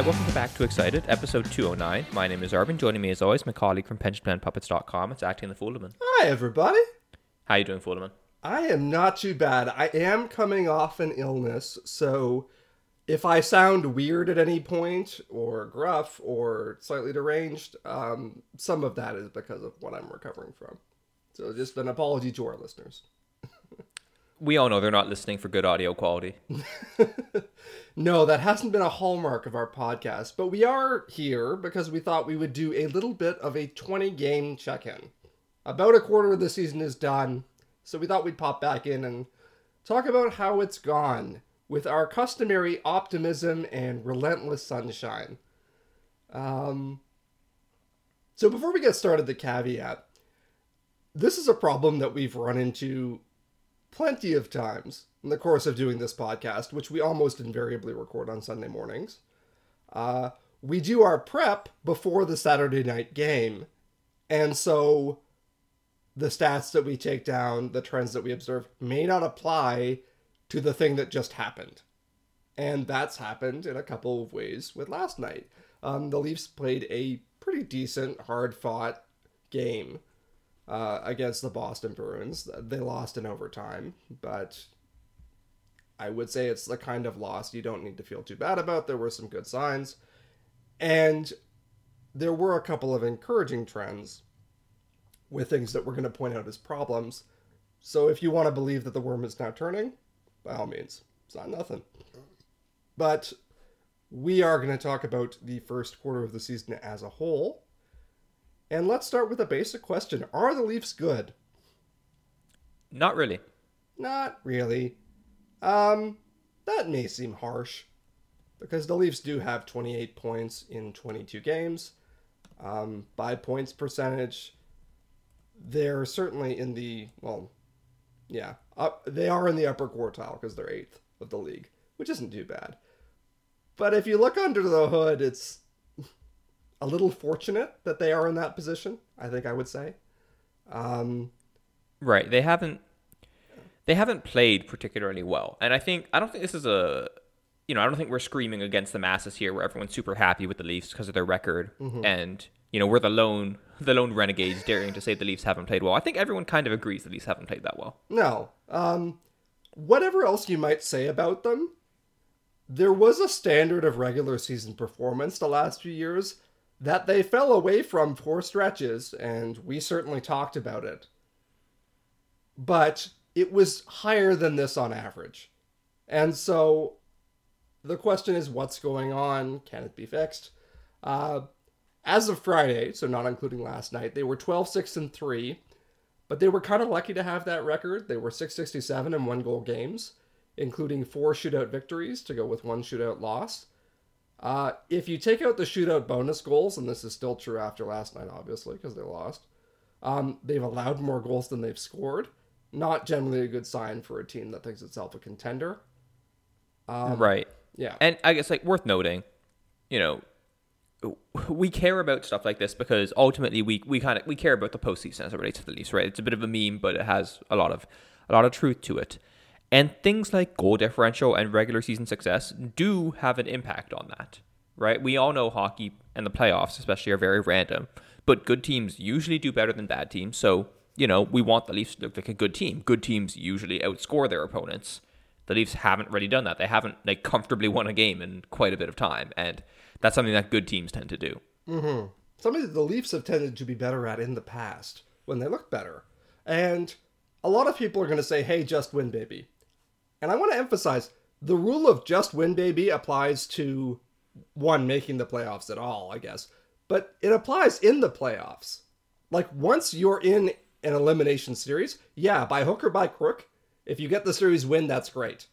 Hi, welcome back to Excited, episode 209. My name is Arvin. Joining me as always, my colleague from pensionplanpuppets.com. It's acting the Foolman. Hi, everybody. How you doing, Foolman? I am not too bad. I am coming off an illness, so if I sound weird at any point, or gruff, or slightly deranged, um, some of that is because of what I'm recovering from. So just an apology to our listeners. We all know they're not listening for good audio quality. No, that hasn't been a hallmark of our podcast, but we are here because we thought we would do a little bit of a 20 game check in. About a quarter of the season is done, so we thought we'd pop back in and talk about how it's gone with our customary optimism and relentless sunshine. Um, so before we get started, the caveat this is a problem that we've run into plenty of times in the course of doing this podcast, which we almost invariably record on Sunday mornings. Uh, we do our prep before the Saturday night game, and so the stats that we take down, the trends that we observe, may not apply to the thing that just happened. And that's happened in a couple of ways with last night. Um, the Leafs played a pretty decent, hard fought game uh, against the Boston Bruins. They lost in overtime, but I would say it's the kind of loss you don't need to feel too bad about. There were some good signs, and there were a couple of encouraging trends with things that we're going to point out as problems. So if you want to believe that the worm is now turning, by all means, it's not nothing. But we are going to talk about the first quarter of the season as a whole and let's start with a basic question Are the Leafs good? Not really. Not really. Um, that may seem harsh because the Leafs do have 28 points in 22 games. Um, by points percentage, they're certainly in the, well, yeah, up, they are in the upper quartile because they're eighth of the league, which isn't too bad. But if you look under the hood, it's a little fortunate that they are in that position. I think I would say. Um, right. They haven't. They haven't played particularly well, and I think I don't think this is a. You know, I don't think we're screaming against the masses here, where everyone's super happy with the Leafs because of their record, mm-hmm. and you know we're the lone the lone renegades daring to say the Leafs haven't played well. I think everyone kind of agrees the Leafs haven't played that well. No. Um, whatever else you might say about them, there was a standard of regular season performance the last few years that they fell away from for stretches, and we certainly talked about it. But it was higher than this on average. And so the question is what's going on? Can it be fixed? Uh, as of Friday, so not including last night, they were 12 6 and 3, but they were kind of lucky to have that record. They were 667 in one goal games, including four shootout victories to go with one shootout loss. Uh, if you take out the shootout bonus goals, and this is still true after last night, obviously, because they lost, um, they've allowed more goals than they've scored. Not generally a good sign for a team that thinks itself a contender. Um, right. Yeah. And I guess, like, worth noting, you know, we care about stuff like this because ultimately we, we kind of we care about the postseason as it relates to the Leafs, right? It's a bit of a meme, but it has a lot of a lot of truth to it. And things like goal differential and regular season success do have an impact on that, right? We all know hockey and the playoffs, especially, are very random, but good teams usually do better than bad teams. So, you know, we want the Leafs to look like a good team. Good teams usually outscore their opponents. The Leafs haven't really done that. They haven't like comfortably won a game in quite a bit of time, and that's something that good teams tend to do. Mm-hmm. Something that the Leafs have tended to be better at in the past when they look better. And a lot of people are going to say, "Hey, just win, baby." And I want to emphasize the rule of just win, baby applies to one making the playoffs at all, I guess. But it applies in the playoffs. Like once you're in an elimination series, yeah, by hook or by crook, if you get the series win, that's great.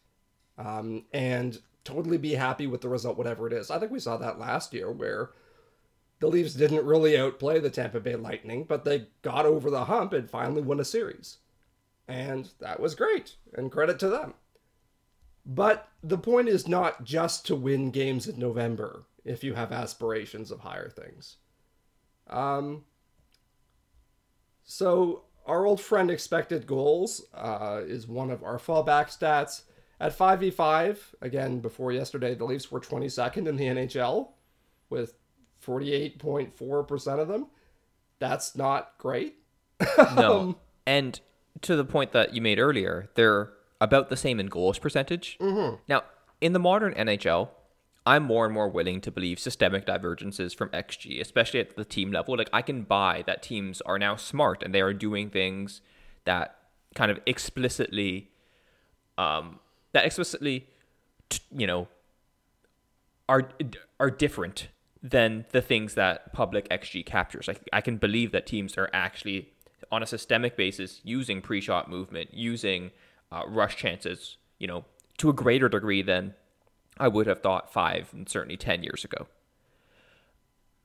Um, and totally be happy with the result, whatever it is. I think we saw that last year where the Leafs didn't really outplay the Tampa Bay Lightning, but they got over the hump and finally won a series. And that was great, and credit to them. But the point is not just to win games in November if you have aspirations of higher things. Um, so our old friend expected goals uh, is one of our fallback stats. At 5v5, again, before yesterday, the Leafs were 22nd in the NHL with 48.4% of them. That's not great. No. and to the point that you made earlier, they're about the same in goals percentage. Mm-hmm. Now, in the modern NHL, I'm more and more willing to believe systemic divergences from XG, especially at the team level. Like, I can buy that teams are now smart and they are doing things that kind of explicitly, um, that explicitly, t- you know, are are different than the things that public XG captures. Like, I can believe that teams are actually on a systemic basis using pre-shot movement, using uh, rush chances, you know, to a greater degree than I would have thought five and certainly ten years ago.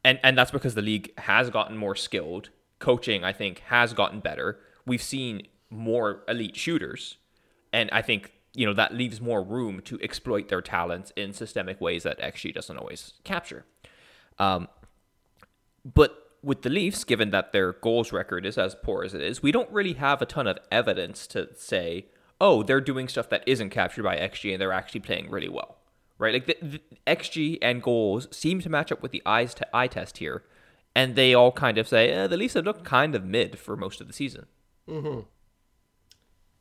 And and that's because the league has gotten more skilled. Coaching, I think, has gotten better. We've seen more elite shooters, and I think you know that leaves more room to exploit their talents in systemic ways that XG doesn't always capture. Um, but with the Leafs, given that their goals record is as poor as it is, we don't really have a ton of evidence to say, oh, they're doing stuff that isn't captured by XG and they're actually playing really well, right? Like the, the XG and goals seem to match up with the eyes to eye test here, and they all kind of say eh, the Leafs have looked kind of mid for most of the season. Mm-hmm.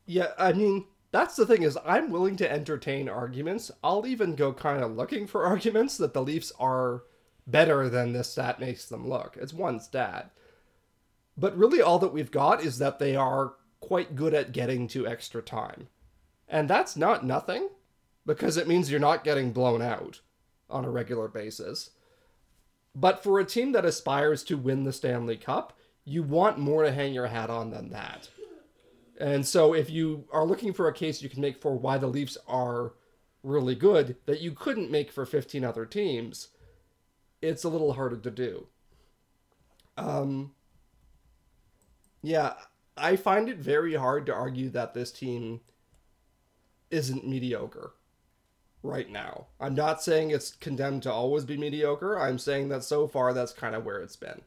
Yeah, I mean that's the thing is I'm willing to entertain arguments. I'll even go kind of looking for arguments that the Leafs are better than this stat makes them look. It's one stat. But really, all that we've got is that they are quite good at getting to extra time. And that's not nothing, because it means you're not getting blown out on a regular basis. But for a team that aspires to win the Stanley Cup, you want more to hang your hat on than that. And so, if you are looking for a case you can make for why the Leafs are really good that you couldn't make for 15 other teams, it's a little harder to do. Um, yeah, I find it very hard to argue that this team isn't mediocre right now. I'm not saying it's condemned to always be mediocre. I'm saying that so far that's kind of where it's been.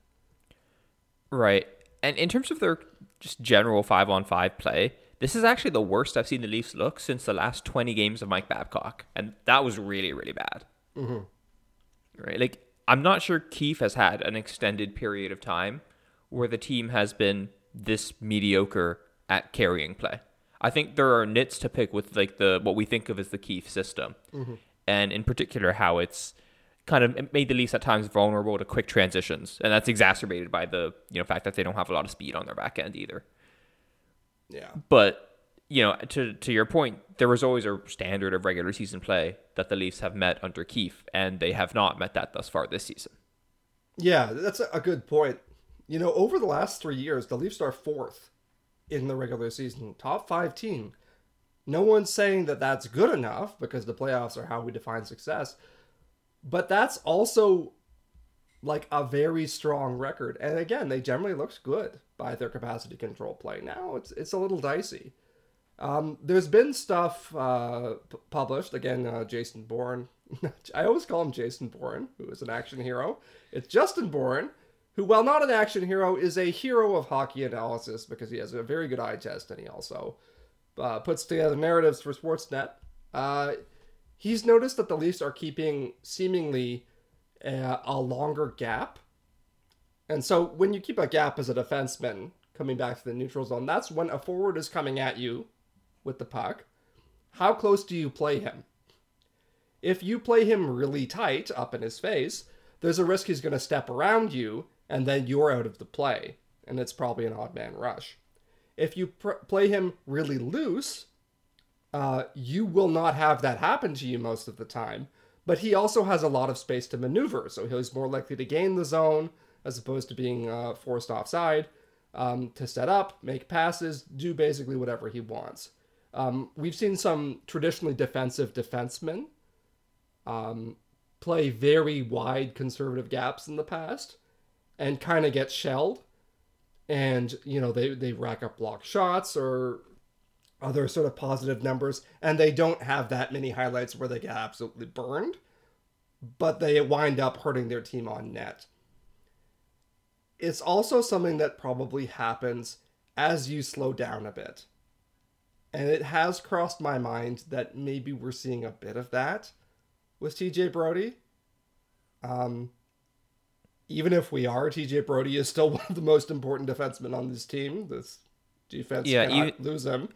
Right. And in terms of their just general five on five play, this is actually the worst I've seen the Leafs look since the last 20 games of Mike Babcock. And that was really, really bad. Mm-hmm. Right. Like, I'm not sure Keefe has had an extended period of time where the team has been this mediocre at carrying play. I think there are nits to pick with like the what we think of as the Keefe system, mm-hmm. and in particular how it's kind of made the Leafs at times vulnerable to quick transitions, and that's exacerbated by the you know fact that they don't have a lot of speed on their back end either. Yeah, but you know, to to your point, there was always a standard of regular season play that the Leafs have met under Keefe, and they have not met that thus far this season. Yeah, that's a good point. You know, over the last three years, the Leafs are fourth in the regular season, top five team. No one's saying that that's good enough because the playoffs are how we define success, but that's also like a very strong record. And again, they generally looked good by their capacity control play. Now it's it's a little dicey. Um, there's been stuff uh, p- published again. Uh, Jason Bourne. I always call him Jason Bourne, who is an action hero. It's Justin Bourne, who, while not an action hero, is a hero of hockey analysis because he has a very good eye test and he also uh, puts together narratives for Sportsnet. Uh, he's noticed that the Leafs are keeping seemingly a, a longer gap. And so when you keep a gap as a defenseman coming back to the neutral zone, that's when a forward is coming at you with the puck, how close do you play him? If you play him really tight up in his face, there's a risk he's going to step around you and then you're out of the play, and it's probably an odd man rush. If you pr- play him really loose, uh, you will not have that happen to you most of the time, but he also has a lot of space to maneuver, so he's more likely to gain the zone as opposed to being uh, forced offside um, to set up, make passes, do basically whatever he wants. Um, we've seen some traditionally defensive defensemen um, play very wide conservative gaps in the past and kind of get shelled. And, you know, they, they rack up block shots or other sort of positive numbers, and they don't have that many highlights where they get absolutely burned, but they wind up hurting their team on net. It's also something that probably happens as you slow down a bit. And it has crossed my mind that maybe we're seeing a bit of that with TJ Brodie. Um, even if we are, TJ Brodie is still one of the most important defensemen on this team. This defense Yeah, cannot even- lose him.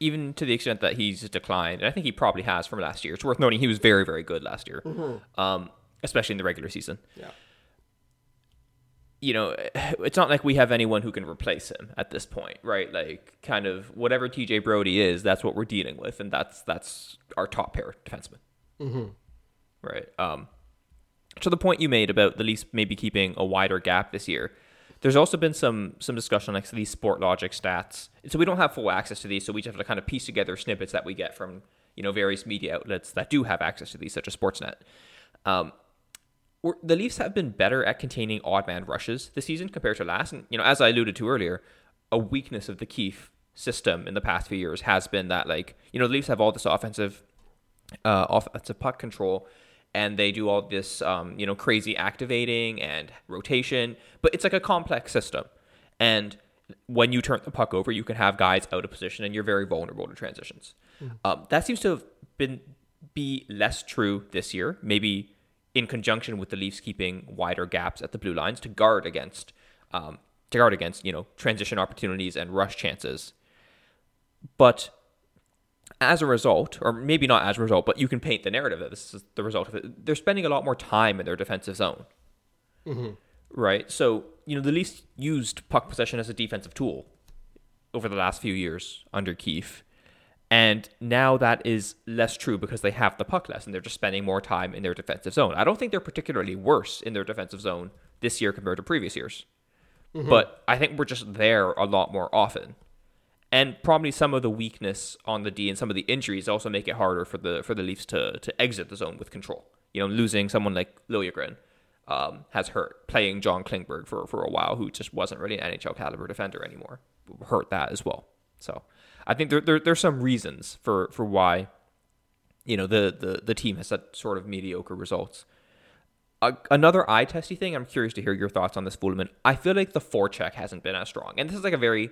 even to the extent that he's declined, and I think he probably has from last year. It's worth noting he was very, very good last year, um, especially in the regular season. Yeah. You know, it's not like we have anyone who can replace him at this point, right? Like, kind of whatever TJ Brodie is, that's what we're dealing with, and that's that's our top pair defenseman, mm-hmm. right? Um, to the point you made about the Leafs maybe keeping a wider gap this year, there's also been some some discussion on like these Sportlogiq stats. So we don't have full access to these, so we just have to kind of piece together snippets that we get from you know various media outlets that do have access to these, such as Sportsnet. Um, the Leafs have been better at containing odd man rushes this season compared to last. And you know, as I alluded to earlier, a weakness of the Keefe system in the past few years has been that like you know the Leafs have all this offensive uh, offensive puck control, and they do all this, um, you know, crazy activating and rotation. But it's like a complex system, and when you turn the puck over, you can have guys out of position, and you're very vulnerable to transitions. Um, that seems to have been be less true this year. Maybe in conjunction with the Leafs keeping wider gaps at the blue lines to guard against, um, to guard against, you know, transition opportunities and rush chances. But as a result, or maybe not as a result, but you can paint the narrative that this is the result of it. They're spending a lot more time in their defensive zone. Mm-hmm. Right? So, you know, the Leafs used puck possession as a defensive tool over the last few years under Keefe. And now that is less true because they have the puck less and they're just spending more time in their defensive zone. I don't think they're particularly worse in their defensive zone this year compared to previous years. Mm-hmm. But I think we're just there a lot more often and probably some of the weakness on the D and some of the injuries also make it harder for the for the Leafs to to exit the zone with control. You know, losing someone like Liljegren um, has hurt. Playing John Klingberg for for a while, who just wasn't really an NHL caliber defender anymore, hurt that as well. So I think there, there there's some reasons for for why you know the the the team has had sort of mediocre results. Another eye testy thing. I'm curious to hear your thoughts on this, Foolman. I feel like the forecheck hasn't been as strong, and this is like a very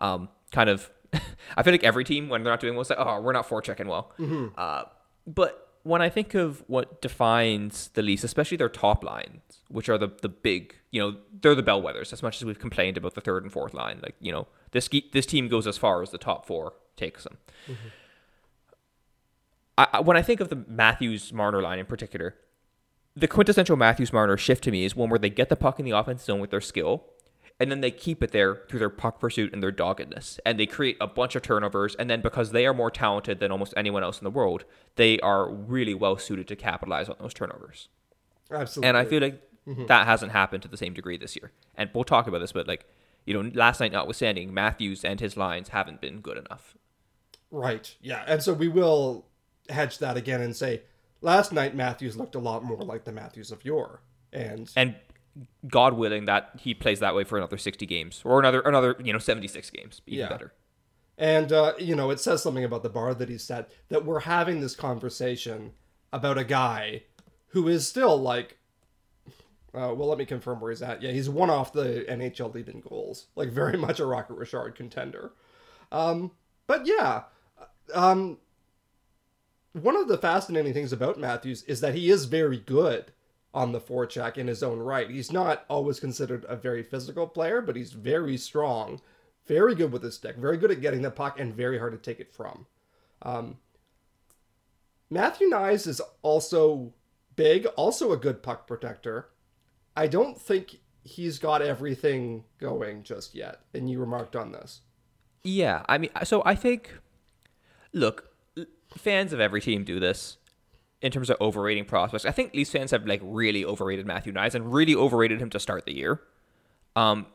um, kind of. I feel like every team when they're not doing well, say, "Oh, we're not forechecking well." Uh, but when I think of what defines the Leafs, especially their top lines, which are the the big, you know, they're the bellwethers. As much as we've complained about the third and fourth line, like you know, this this team goes as far as the top four takes them. I, I- when I think of the Matthews Marner line in particular, the quintessential Matthews Marner shift to me is one where they get the puck in the offense zone with their skill, and then they keep it there through their puck pursuit and their doggedness, and they create a bunch of turnovers. And then because they are more talented than almost anyone else in the world, they are really well suited to capitalize on those turnovers. Absolutely. And I feel like mm-hmm. that hasn't happened to the same degree this year. And we'll talk about this, but like you know, last night notwithstanding, Matthews and his lines haven't been good enough. Right. Yeah. And so we will hedge that again and say last night Matthews looked a lot more like the Matthews of yore. And And God willing that he plays that way for another 60 games or another another, you know, 76 games, even Yeah. better. and uh, you know, it says something about the bar that he set that we're having this conversation about a guy who is still like uh, well, let me confirm where he's at. Yeah, he's one off the NHL lead in goals, like very much a Rocket Richard contender. Um, but yeah, um, one of the fascinating things about Matthews is that he is very good on the forecheck in his own right. He's not always considered a very physical player, but he's very strong, very good with his stick, very good at getting the puck, and very hard to take it from. Um, Matthew Knies is also big, also a good puck protector. I don't think he's got everything going just yet, and you remarked on this. Yeah, I mean, so I think, look, fans of every team do this in terms of overrating prospects. I think Leafs fans have like really overrated Matthew Knies and really overrated him to start the year. Um,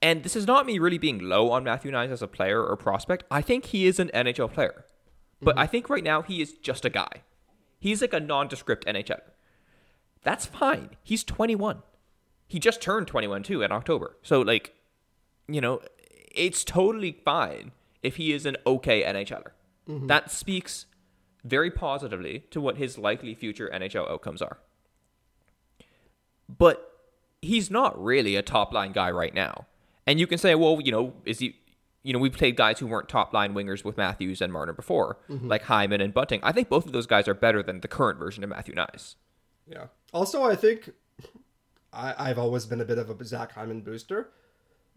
and this is not me really being low on Matthew Knies as a player or prospect. I think he is an NHL player, but I think right now he is just a guy. He's like a nondescript NHLer. That's fine. He's 21. He just turned 21 too in October. So like, you know, it's totally fine if he is an okay NHLer. That speaks very positively to what his likely future NHL outcomes are. But he's not really a top line guy right now. And you can say, well, you know, is he you know, we've played guys who weren't top line wingers with Matthews and Marner before, mm-hmm. like Hyman and Bunting. I think both of those guys are better than the current version of Matthew Knies. Yeah. Also, I think I, I've always been a bit of a Zach Hyman booster.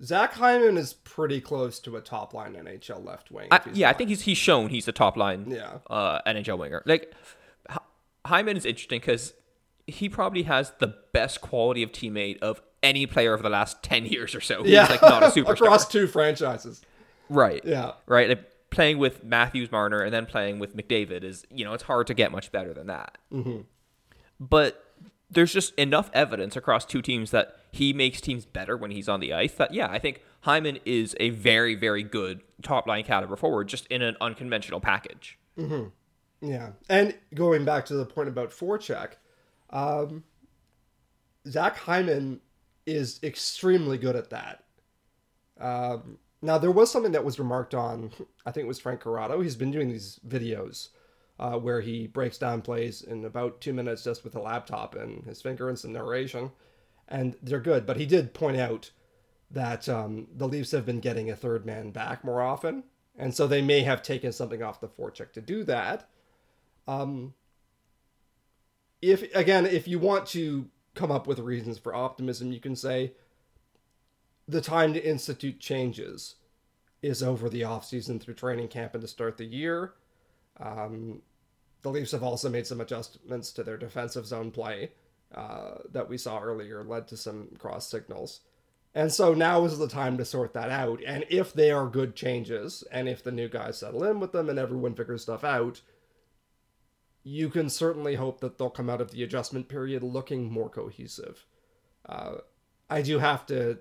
Zach Hyman is pretty close to a top line NHL left wing. I, yeah, I think he's he's shown he's a top line Yeah. uh, NHL winger. Like Hy- Hyman is interesting because he probably has the best quality of teammate of any player over the last ten years or so. He's yeah, like not a superstar, across two franchises. right? Yeah. right. Like playing with Matthews, Marner, and then playing with McDavid is you know it's hard to get much better than that. Mm-hmm. But there's just enough evidence across two teams that he makes teams better when he's on the ice. That yeah, I think Hyman is a very very good top line caliber forward, just in an unconventional package. Mm-hmm. Yeah, and going back to the point about forecheck, um, Zach Hyman is extremely good at that. Um, now there was something that was remarked on. I think it was Frank Corrado. He's been doing these videos uh, where he breaks down plays in about two minutes just with a laptop and his finger and some narration, and they're good. But he did point out that um, the Leafs have been getting a third man back more often, and so they may have taken something off the forecheck to do that. Um, if again, if you want to come up with reasons for optimism, you can say the time to institute changes is over the offseason through training camp and to start the year. Um, the Leafs have also made some adjustments to their defensive zone play uh, that we saw earlier, led to some cross signals. And so now is the time to sort that out. And if they are good changes, and if the new guys settle in with them and everyone figures stuff out, you can certainly hope that they'll come out of the adjustment period looking more cohesive. Uh, I do have to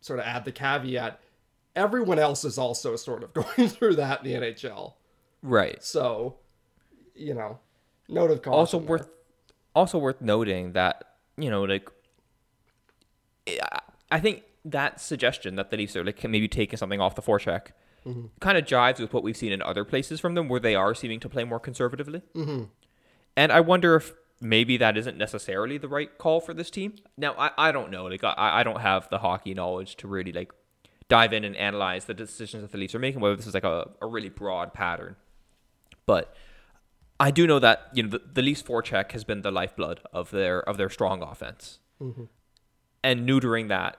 sort of add the caveat everyone else is also sort of going through that in the NHL. Right. So, you know, note of caution. also worth also worth noting that you know like I- think that suggestion that the Leafs are like maybe taking something off the forecheck kind of jives with what we've seen in other places from them where they are seeming to play more conservatively. Mm-hmm. And I wonder if maybe that isn't necessarily the right call for this team. Now I, I don't know like I, I don't have the hockey knowledge to really like dive in and analyze the decisions that the Leafs are making whether this is like a, a really broad pattern. But I do know that you know the, the Leafs forecheck has been the lifeblood of their of their strong offense, mm-hmm. and neutering that,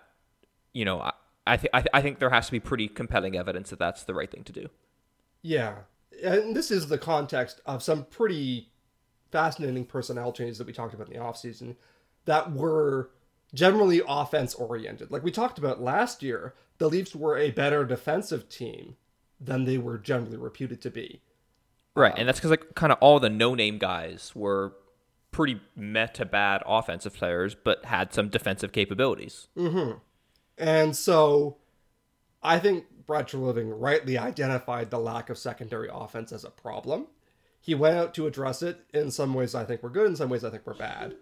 you know, I I, th- I, th- I think there has to be pretty compelling evidence that that's the right thing to do. Yeah. And this is the context of some pretty fascinating personnel changes that we talked about in the offseason that were generally offense oriented. Like we talked about last year, the Leafs were a better defensive team than they were generally reputed to be. Right, and um, that's because like kind of all the no name guys were pretty meta bad offensive players, but had some defensive capabilities. Mm-hmm. And so I think Brad Treliving rightly identified the lack of secondary offense as a problem. He went out to address it. In some ways, I think we're good. In some ways, I think we're bad.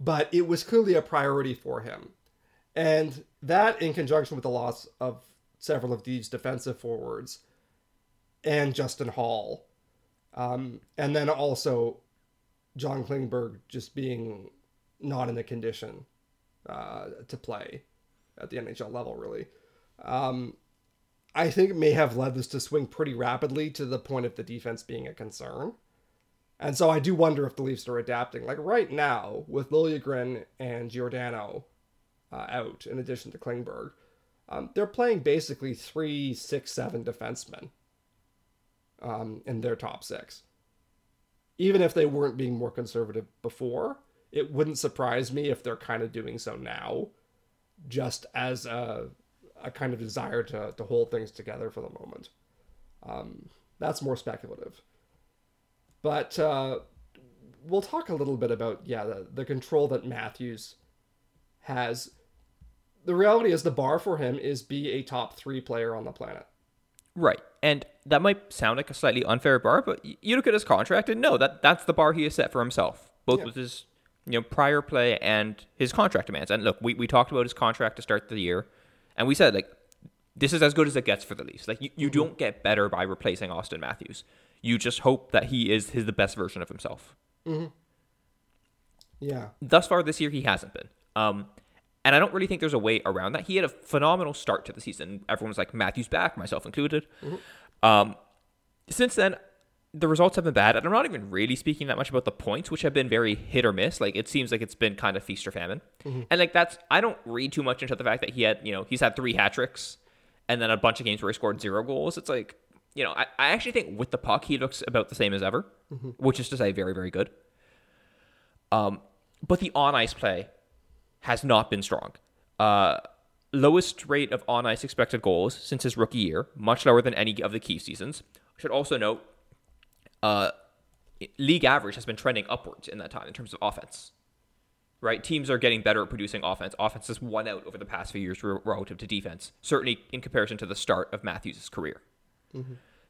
But it was clearly a priority for him. And that, in conjunction with the loss of several of these defensive forwards and Justin Holl, um, and then also John Klingberg just being not in a condition uh, to play at the NHL level, really. Um, I think it may have led this to swing pretty rapidly to the point of the defense being a concern. And so I do wonder if the Leafs are adapting. Like right now, with Liljegren and Giordano uh, out, in addition to Klingberg, um, they're playing basically three, six, seven defensemen um, in their top six. Even if they weren't being more conservative before, it wouldn't surprise me if they're kind of doing so now just as a, a kind of desire to, to hold things together for the moment. Um, that's more speculative. But uh, we'll talk a little bit about, yeah, the, the control that Matthews has. The reality is the bar for him is be a top three player on the planet. Right, and that might sound like a slightly unfair bar, but you look at his contract and no, that that's the bar he has set for himself, both Yeah. with his you know prior play and his contract demands. And look, we, we talked about his contract to start the year, and we said like this is as good as it gets for the Leafs. Like you, you don't get better by replacing Austin Matthews. You just hope that he is his the best version of himself. Yeah. Thus far this year, he hasn't been. Um, and I don't really think there's a way around that. He had a phenomenal start to the season. Everyone was like, Matthews back, myself included. Um, since then, the results have been bad, and I'm not even really speaking that much about the points, which have been very hit or miss. Like it seems like it's been kind of feast or famine, and like that's I don't read too much into the fact that he had you know he's had three hat tricks, and then a bunch of games where he scored zero goals. It's like you know I, I actually think with the puck he looks about the same as ever, which is to say very very good. Um, but the on ice play has not been strong. Uh, lowest rate of on ice expected goals since his rookie year, much lower than any of the key seasons. Should also note, uh, league average has been trending upwards in that time in terms of offense. Right, teams are getting better at producing offense. Offense has won out over the past few years relative to defense, certainly in comparison to the start of Matthews' career.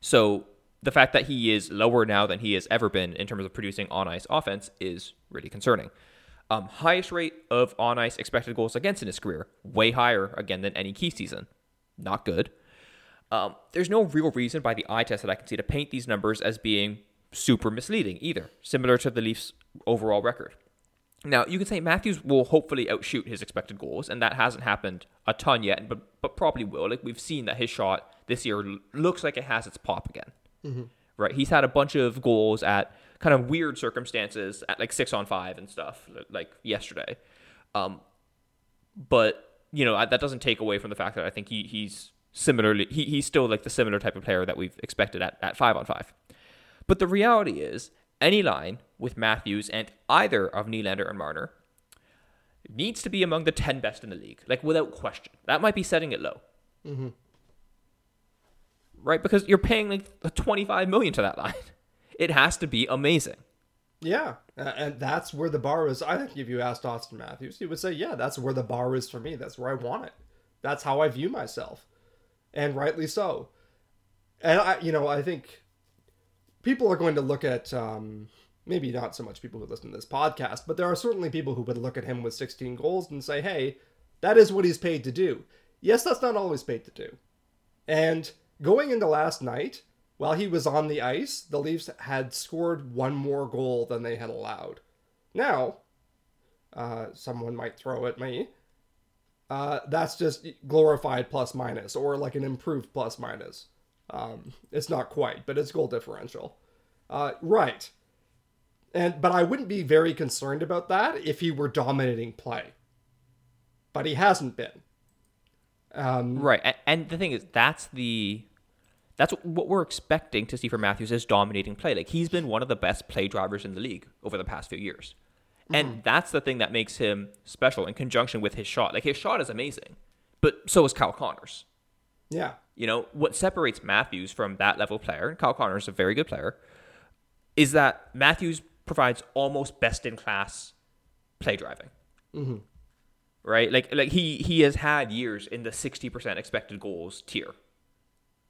So the fact that he is lower now than he has ever been in terms of producing on ice offense is really concerning. Um, highest rate of on ice expected goals against in his career, way higher again than any key season. Not good. Um, there's no real reason by the eye test that I can see to paint these numbers as being super misleading either, similar to the Leafs' overall record. Now, you can say Matthews will hopefully outshoot his expected goals, and that hasn't happened a ton yet, but but probably will. Like we've seen that his shot this year looks like it has its pop again. Right? He's had a bunch of goals at kind of weird circumstances at like six on five and stuff, like yesterday. Um, but you know that doesn't take away from the fact that I think he, he's similarly he, he's still like the similar type of player that we've expected at, at five on five. But the reality is, any line with Matthews and either of Nylander and Marner needs to be among the 10 best in the league, like without question. That might be setting it low. Right? Because you're paying like 25 million to that line. It has to be amazing. Yeah, and that's where the bar is. I think if you asked Austin Matthews, he would say, "Yeah, that's where the bar is for me. That's where I want it. That's how I view myself." And rightly so. And I, you know, I think people are going to look at um, maybe not so much people who listen to this podcast, but there are certainly people who would look at him with 16 goals and say, "Hey, that is what he's paid to do." Yes, that's not always paid to do. And going into last night, while he was on the ice, the Leafs had scored one more goal than they had allowed. Now, uh, someone might throw at me. Uh, that's just glorified plus minus, or like an improved plus minus. Um, it's not quite, but it's goal differential. Uh, right. And but I wouldn't be very concerned about that if he were dominating play. But he hasn't been. Um, Right. And, and the thing is, that's the. That's what we're expecting to see from Matthews is dominating play. Like he's been one of the best play drivers in the league over the past few years. And mm-hmm. that's the thing that makes him special in conjunction with his shot. Like his shot is amazing, but so is Kyle Connor's. yeah. You know, what separates Matthews from that level player, and Kyle Connors is a very good player, is that Matthews provides almost best in class play driving. Mm-hmm. Right? Like like he he has had years in the 60% expected goals tier.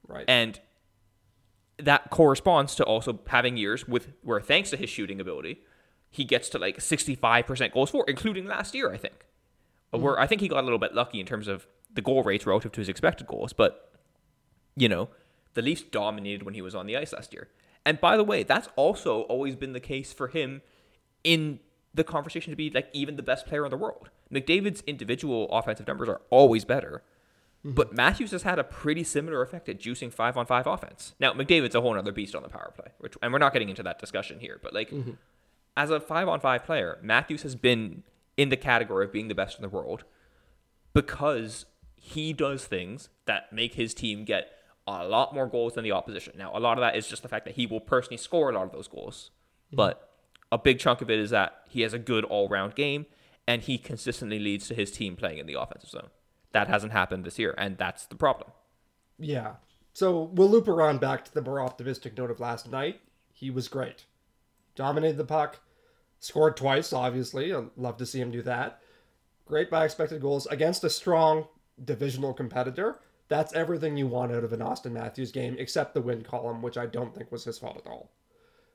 Right. And that corresponds to also having years with where thanks to his shooting ability, he gets to like 65% goals for, including last year, I think. Uh, where mm-hmm. I think he got a little bit lucky in terms of the goal rates relative to his expected goals, but you know, the Leafs dominated when he was on the ice last year. And by the way, that's also always been the case for him in the conversation to be like even the best player in the world. McDavid's individual offensive numbers are always better. Mm-hmm. But Matthews has had a pretty similar effect at juicing five on five offense. Now McDavid's a whole other beast on the power play, which and we're not getting into that discussion here. But like mm-hmm. as a five on five player, Matthews has been in the category of being the best in the world because he does things that make his team get a lot more goals than the opposition. Now, a lot of that is just the fact that he will personally score a lot of those goals, mm-hmm. but a big chunk of it is that he has a good all round game and he consistently leads to his team playing in the offensive zone. That hasn't happened this year, and that's the problem. Yeah. So we'll loop around back to the more optimistic note of last night. He was great. Dominated the puck. Scored twice, obviously. I'd love to see him do that. Great by expected goals against a strong divisional competitor. That's everything you want out of an Austin Matthews game, except the win column, which I don't think was his fault at all.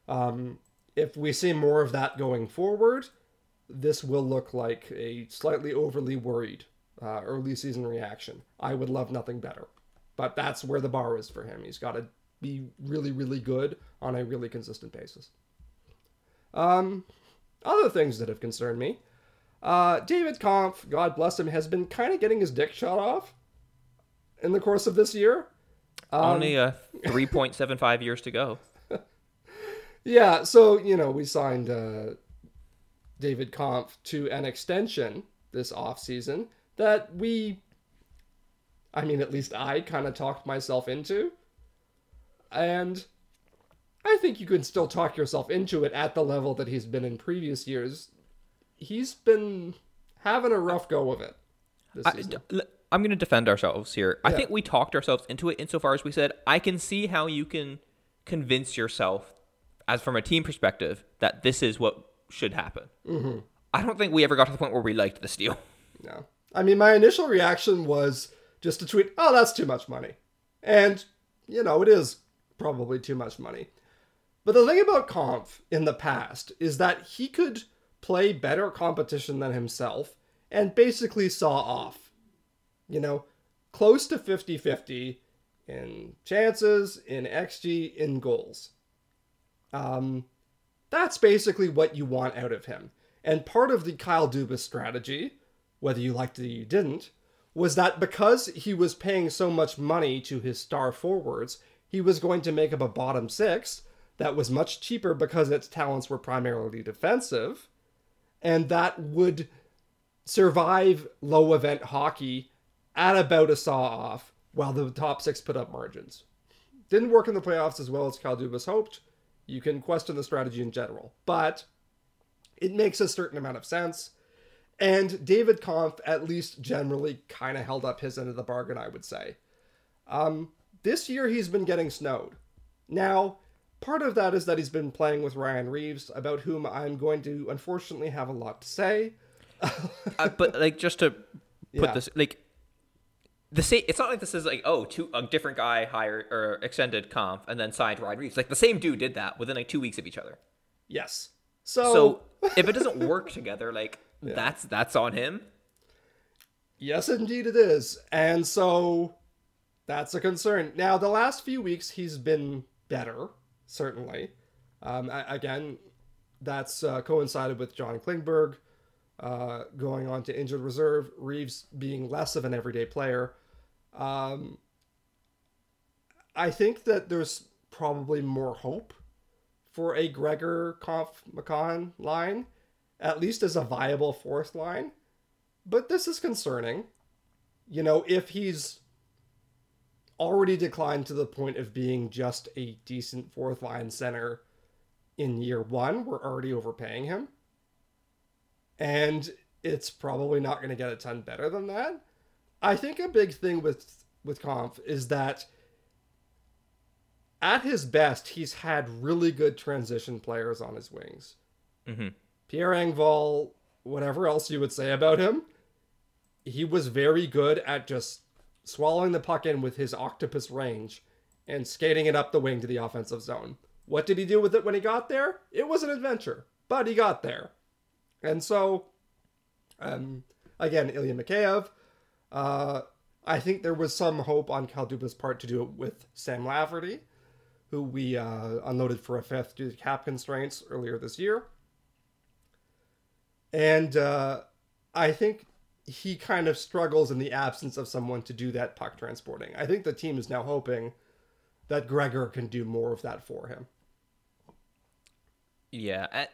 Um, if we see more of that going forward, this will look like a slightly overly worried uh, early season reaction. I would love nothing better. But that's where the bar is for him. He's got to be really, really good on a really consistent basis. Um, other things that have concerned me. Uh, David Kampf, God bless him, has been kind of getting his dick shot off in the course of this year. Only uh, 3.75 years to go. Yeah, so you know we signed uh, David Kampf to an extension this off season that we, I mean, at least I kind of talked myself into, and I think you can still talk yourself into it at the level that he's been in previous years. He's been having a rough go of it. This I, season. d- l- I'm going to defend ourselves here. I think we talked ourselves into it insofar as we said, I can see how you can convince yourself, as from a team perspective, that this is what should happen. Mm-hmm. I don't think we ever got to the point where we liked this deal. No. I mean, my initial reaction was just to tweet, oh, that's too much money. And, you know, it is probably too much money. But the thing about Kampf in the past is that he could play better competition than himself and basically saw off. You know, close to 50 50 in chances, in XG, in goals. Um, that's basically what you want out of him. And part of the Kyle Dubas strategy, whether you liked it or you didn't, was that because he was paying so much money to his star forwards, he was going to make up a bottom six that was much cheaper because its talents were primarily defensive, and that would survive low event hockey at about a saw off while the top six put up margins. Didn't work in the playoffs as well as Kyle Dubas hoped. You can question the strategy in general, but it makes a certain amount of sense. And David Kampf, at least generally, kind of held up his end of the bargain, I would say. Um, this year, he's been getting snowed. Now, part of that is that he's been playing with Ryan Reaves, about whom I'm going to unfortunately have a lot to say. uh, but like just to put Yeah. this like the same it's not like this is like oh two a different guy hired or extended Kampf and then signed Ryan Reaves like the same dude did that within like two weeks of each other Yes. So, so if it doesn't work together like that's that's on him Yes, indeed it is. And so that's a concern. Now, the last few weeks, he's been better, certainly. Um, again, that's uh, coincided with John Klingberg uh, going on to injured reserve, Reaves being less of an everyday player. Um, I think that there's probably more hope for a Gregor Kampf McMann line, at least as a viable fourth line but this is concerning. You know, if he's already declined to the point of being just a decent fourth line center in year one, we're already overpaying him. And it's probably not going to get a ton better than that. I think a big thing with with Kampf is that at his best, he's had really good transition players on his wings. Mhm. Pierre Engvall, whatever else you would say about him, he was very good at just swallowing the puck in with his octopus range and skating it up the wing to the offensive zone. What did he do with it when he got there? It was an adventure, but he got there. And so, um, again, Ilya Mikheyev, uh, I think there was some hope on Kyle Dubas's part to do it with Sam Lafferty, who we uh, unloaded for a fifth due to cap constraints earlier this year. And uh, I think he kind of struggles in the absence of someone to do that puck transporting. I think the team is now hoping that Gregor can do more of that for him. yeah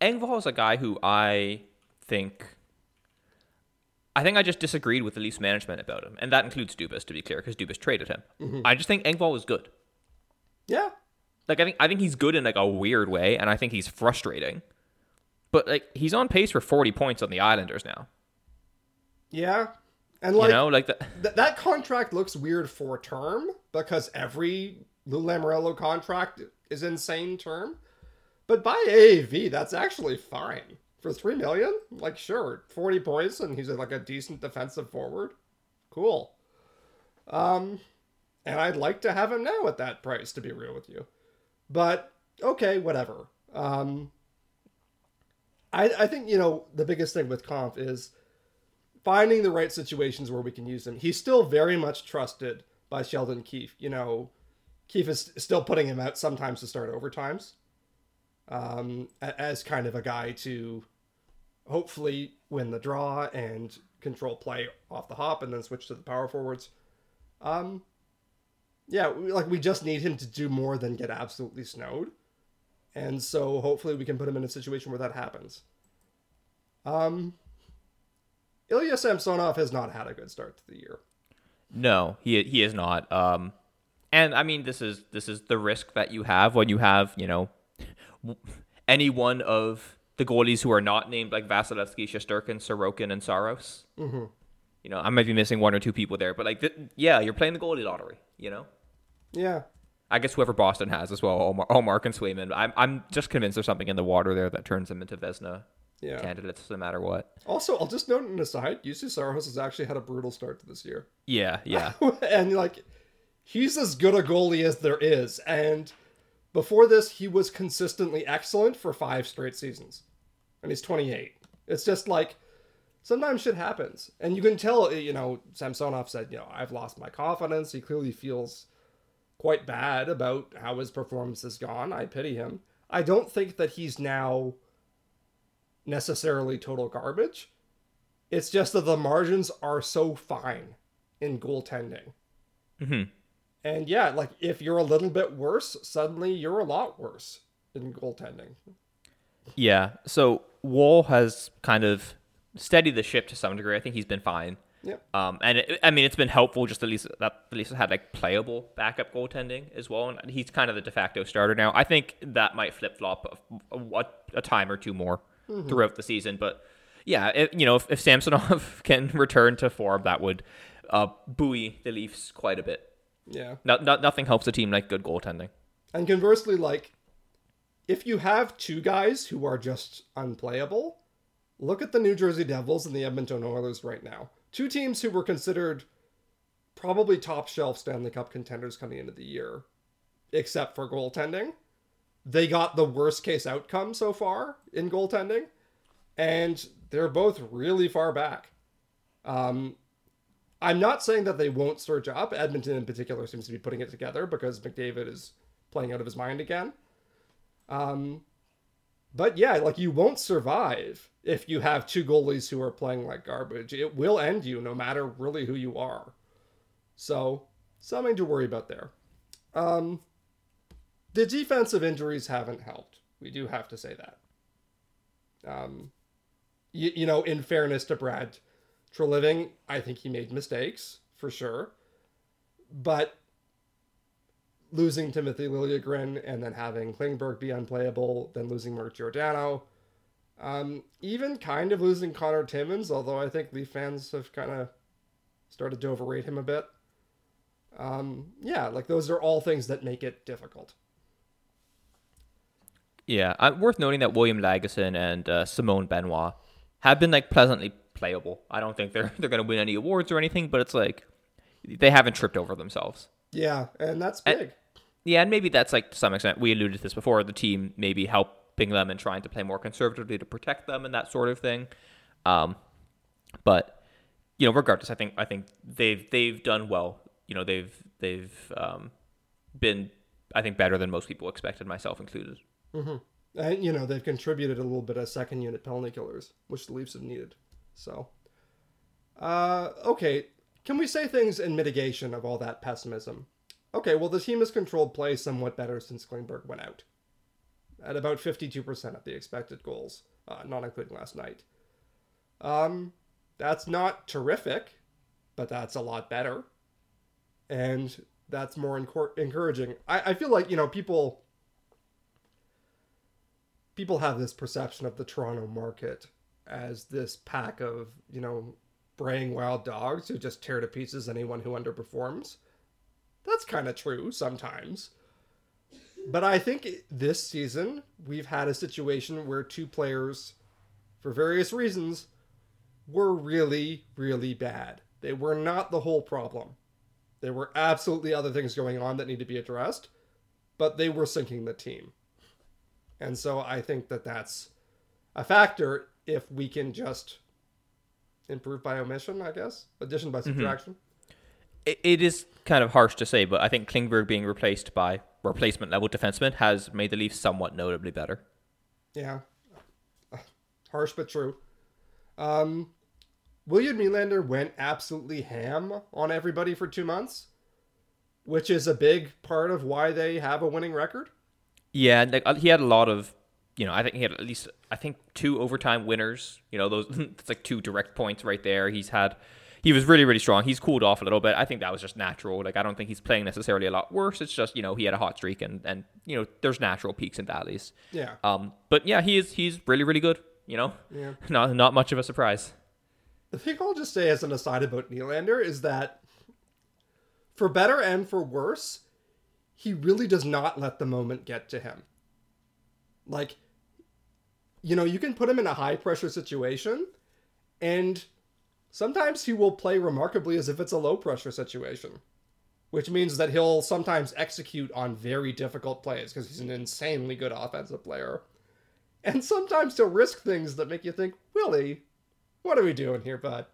Engvall is a guy who I think I think I just disagreed with the Leafs management about him and that includes Dubas to be clear because Dubas traded him I just think Engvall was good Yeah, like I think I think he's good in like a weird way, and I think he's frustrating. But like he's on pace for forty points on the Islanders now. yeah, and like you know, like the, th- that contract looks weird for term because every Lou Lamoriello contract is insane term. But by AAV, that's actually fine for three million. Like, sure, forty points, and he's like a decent defensive forward. Cool. Um, and I'd like to have him now at that price, to be real with you. But okay, whatever. Um, I I think you know the biggest thing with Kampf is finding the right situations where we can use him. He's still very much trusted by Sheldon Keefe. You know, Keefe is still putting him out sometimes to start overtimes um, as kind of a guy to hopefully win the draw and control play off the hop and then switch to the power forwards. Um, yeah, like we just need him to do more than get absolutely snowed. And so hopefully we can put him in a situation where that happens. Um, Ilya Samsonov has not had a good start to the year. No, he he is not. Um, and I mean, this is this is the risk that you have when you have you know any one of the goalies who are not named like Vasilevsky, Shesterkin, Sorokin, and Saros. Mm-hmm. You know, I might be missing one or two people there, but like, th- yeah, you're playing the goalie lottery. You know. Yeah. I guess whoever Boston has as well, Ullmark and Swayman. I'm I'm just convinced there's something in the water there that turns them into Vezina yeah. candidates no matter what. Also, I'll just note an aside: Juuse Saros has actually had a brutal start to this year. Yeah, yeah. and like, he's as good a goalie as there is, and before this, he was consistently excellent for five straight seasons, and he's 28. It's just like sometimes shit happens, and you can tell. You know, Samsonov said, "You know, I've lost my confidence." He clearly feels quite bad about how his performance has gone. I pity him. I don't think that he's now necessarily total garbage. It's just that the margins are so fine in goaltending. Mm-hmm. And yeah, like if you're a little bit worse, suddenly you're a lot worse in goaltending. Yeah. So Woll has kind of steadied the ship to some degree. I think he's been fine. Yep. Um, and it, I mean, it's been helpful just at least that at least had like playable backup goaltending as well. And he's kind of the de facto starter now. I think that might flip flop a, a, a, time or two more mm-hmm. throughout the season. But yeah, it, you know, if, if Samsonov can return to form, that would uh, buoy the Leafs quite a bit. Yeah. Not, not, nothing helps a team like good goaltending. And conversely, like, if you have two guys who are just unplayable, look at the New Jersey Devils and the Edmonton Oilers right now. Two teams who were considered probably top shelf Stanley Cup contenders coming into the year, except for goaltending. They got the worst case outcome so far in goaltending, and they're both really far back. Um, I'm not saying that they won't surge up. Edmonton, in particular, seems to be putting it together because McDavid is playing out of his mind again. Um, but yeah, like you won't survive if you have two goalies who are playing like garbage. It will end you no matter really who you are. So, something to worry about there. Um, the defensive injuries haven't helped. We do have to say that. Um, you, you know, in fairness to Brad Treliving, I think he made mistakes for sure. But losing Timothy Liljegren and then having Klingberg be unplayable, then losing Mark Giordano, um, even kind of losing Connor Timmins, although I think Leaf fans have kind of started to overrate him a bit. Um, yeah, like those are all things that make it difficult. Yeah, uh, worth noting that William Lagesson and uh, Simon Benoit have been like pleasantly playable. I don't think they're they're going to win any awards or anything, but it's like they haven't tripped over themselves. Yeah, and that's big. And, yeah, and maybe that's like to some extent we alluded to this before. The team maybe helping them and trying to play more conservatively to protect them and that sort of thing. Um, but you know, regardless, I think I think they've they've done well. You know, they've they've um, been I think better than most people expected, myself included. Mm-hmm. And you know, they've contributed a little bit of second unit penalty killers, which the Leafs have needed. So, uh, okay, can we say things in mitigation of all that pessimism? Okay, well, the team has controlled play somewhat better since Klingberg went out, at about 52% of the expected goals, uh, not including last night. Um, that's not terrific, but that's a lot better. And that's more encor- encouraging. I, I feel like, you know, people people have this perception of the Toronto market as this pack of, you know, braying wild dogs who just tear to pieces anyone who underperforms. That's kind of true sometimes. But I think this season we've had a situation where two players, for various reasons, were really, really bad. They were not the whole problem. There were absolutely other things going on that need to be addressed, but they were sinking the team. And so I think that that's a factor if we can just improve by omission, I guess. Addition by mm-hmm. subtraction. Mm-hmm. It, it is kind of harsh to say, but I think Klingberg being replaced by replacement level defenseman has made the Leafs somewhat notably better. Yeah. Harsh but true. Um, William Nylander went absolutely ham on everybody for two months, which is a big part of why they have a winning record. Yeah, like uh, he had a lot of, you know, I think he had at least I think two overtime winners. You know, those it's like two direct points right there. He's had he was really really strong. He's cooled off a little bit. I think that was just natural. Like I don't think he's playing necessarily a lot worse. It's just you know he had a hot streak and and you know there's natural peaks and valleys. Yeah. Um, but yeah, he is he's really really good. You know, Yeah. not not much of a surprise. The thing I'll just say as an aside about Nylander is that, for better and for worse, he really does not let the moment get to him. Like, you know, you can put him in a high pressure situation, and sometimes he will play remarkably as if it's a low pressure situation, which means that he'll sometimes execute on very difficult plays because he's an insanely good offensive player. And sometimes he'll risk things that make you think, Willie, what are we doing here, bud?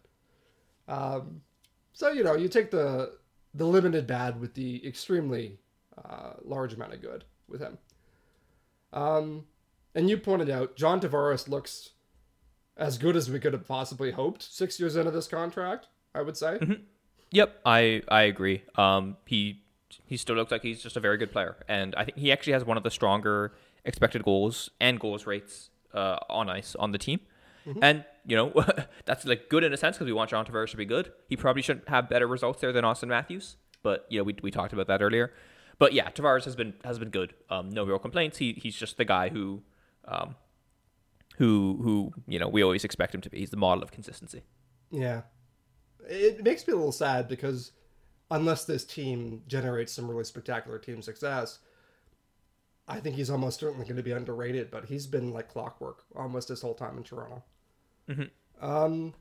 Um, so you know, you take the the limited bad with the extremely uh, large amount of good with him. Um, and you pointed out John Tavares looks as good as we could have possibly hoped six years into this contract. I would say. Yep, I I agree. Um, he he still looks like he's just a very good player, and I think he actually has one of the stronger expected goals and goals rates uh, on ice on the team. And you know that's like good in a sense because we want John Tavares to be good. He probably shouldn't have better results there than Austin Matthews, but you know we, we talked about that earlier. But yeah, Tavares has been has been good. Um, no real complaints. He he's just the guy who, um, who who you know we always expect him to be. He's the model of consistency. Yeah. It makes me a little sad because unless this team generates some really spectacular team success, I think he's almost certainly going to be underrated, but he's been like clockwork almost his whole time in Toronto. Um,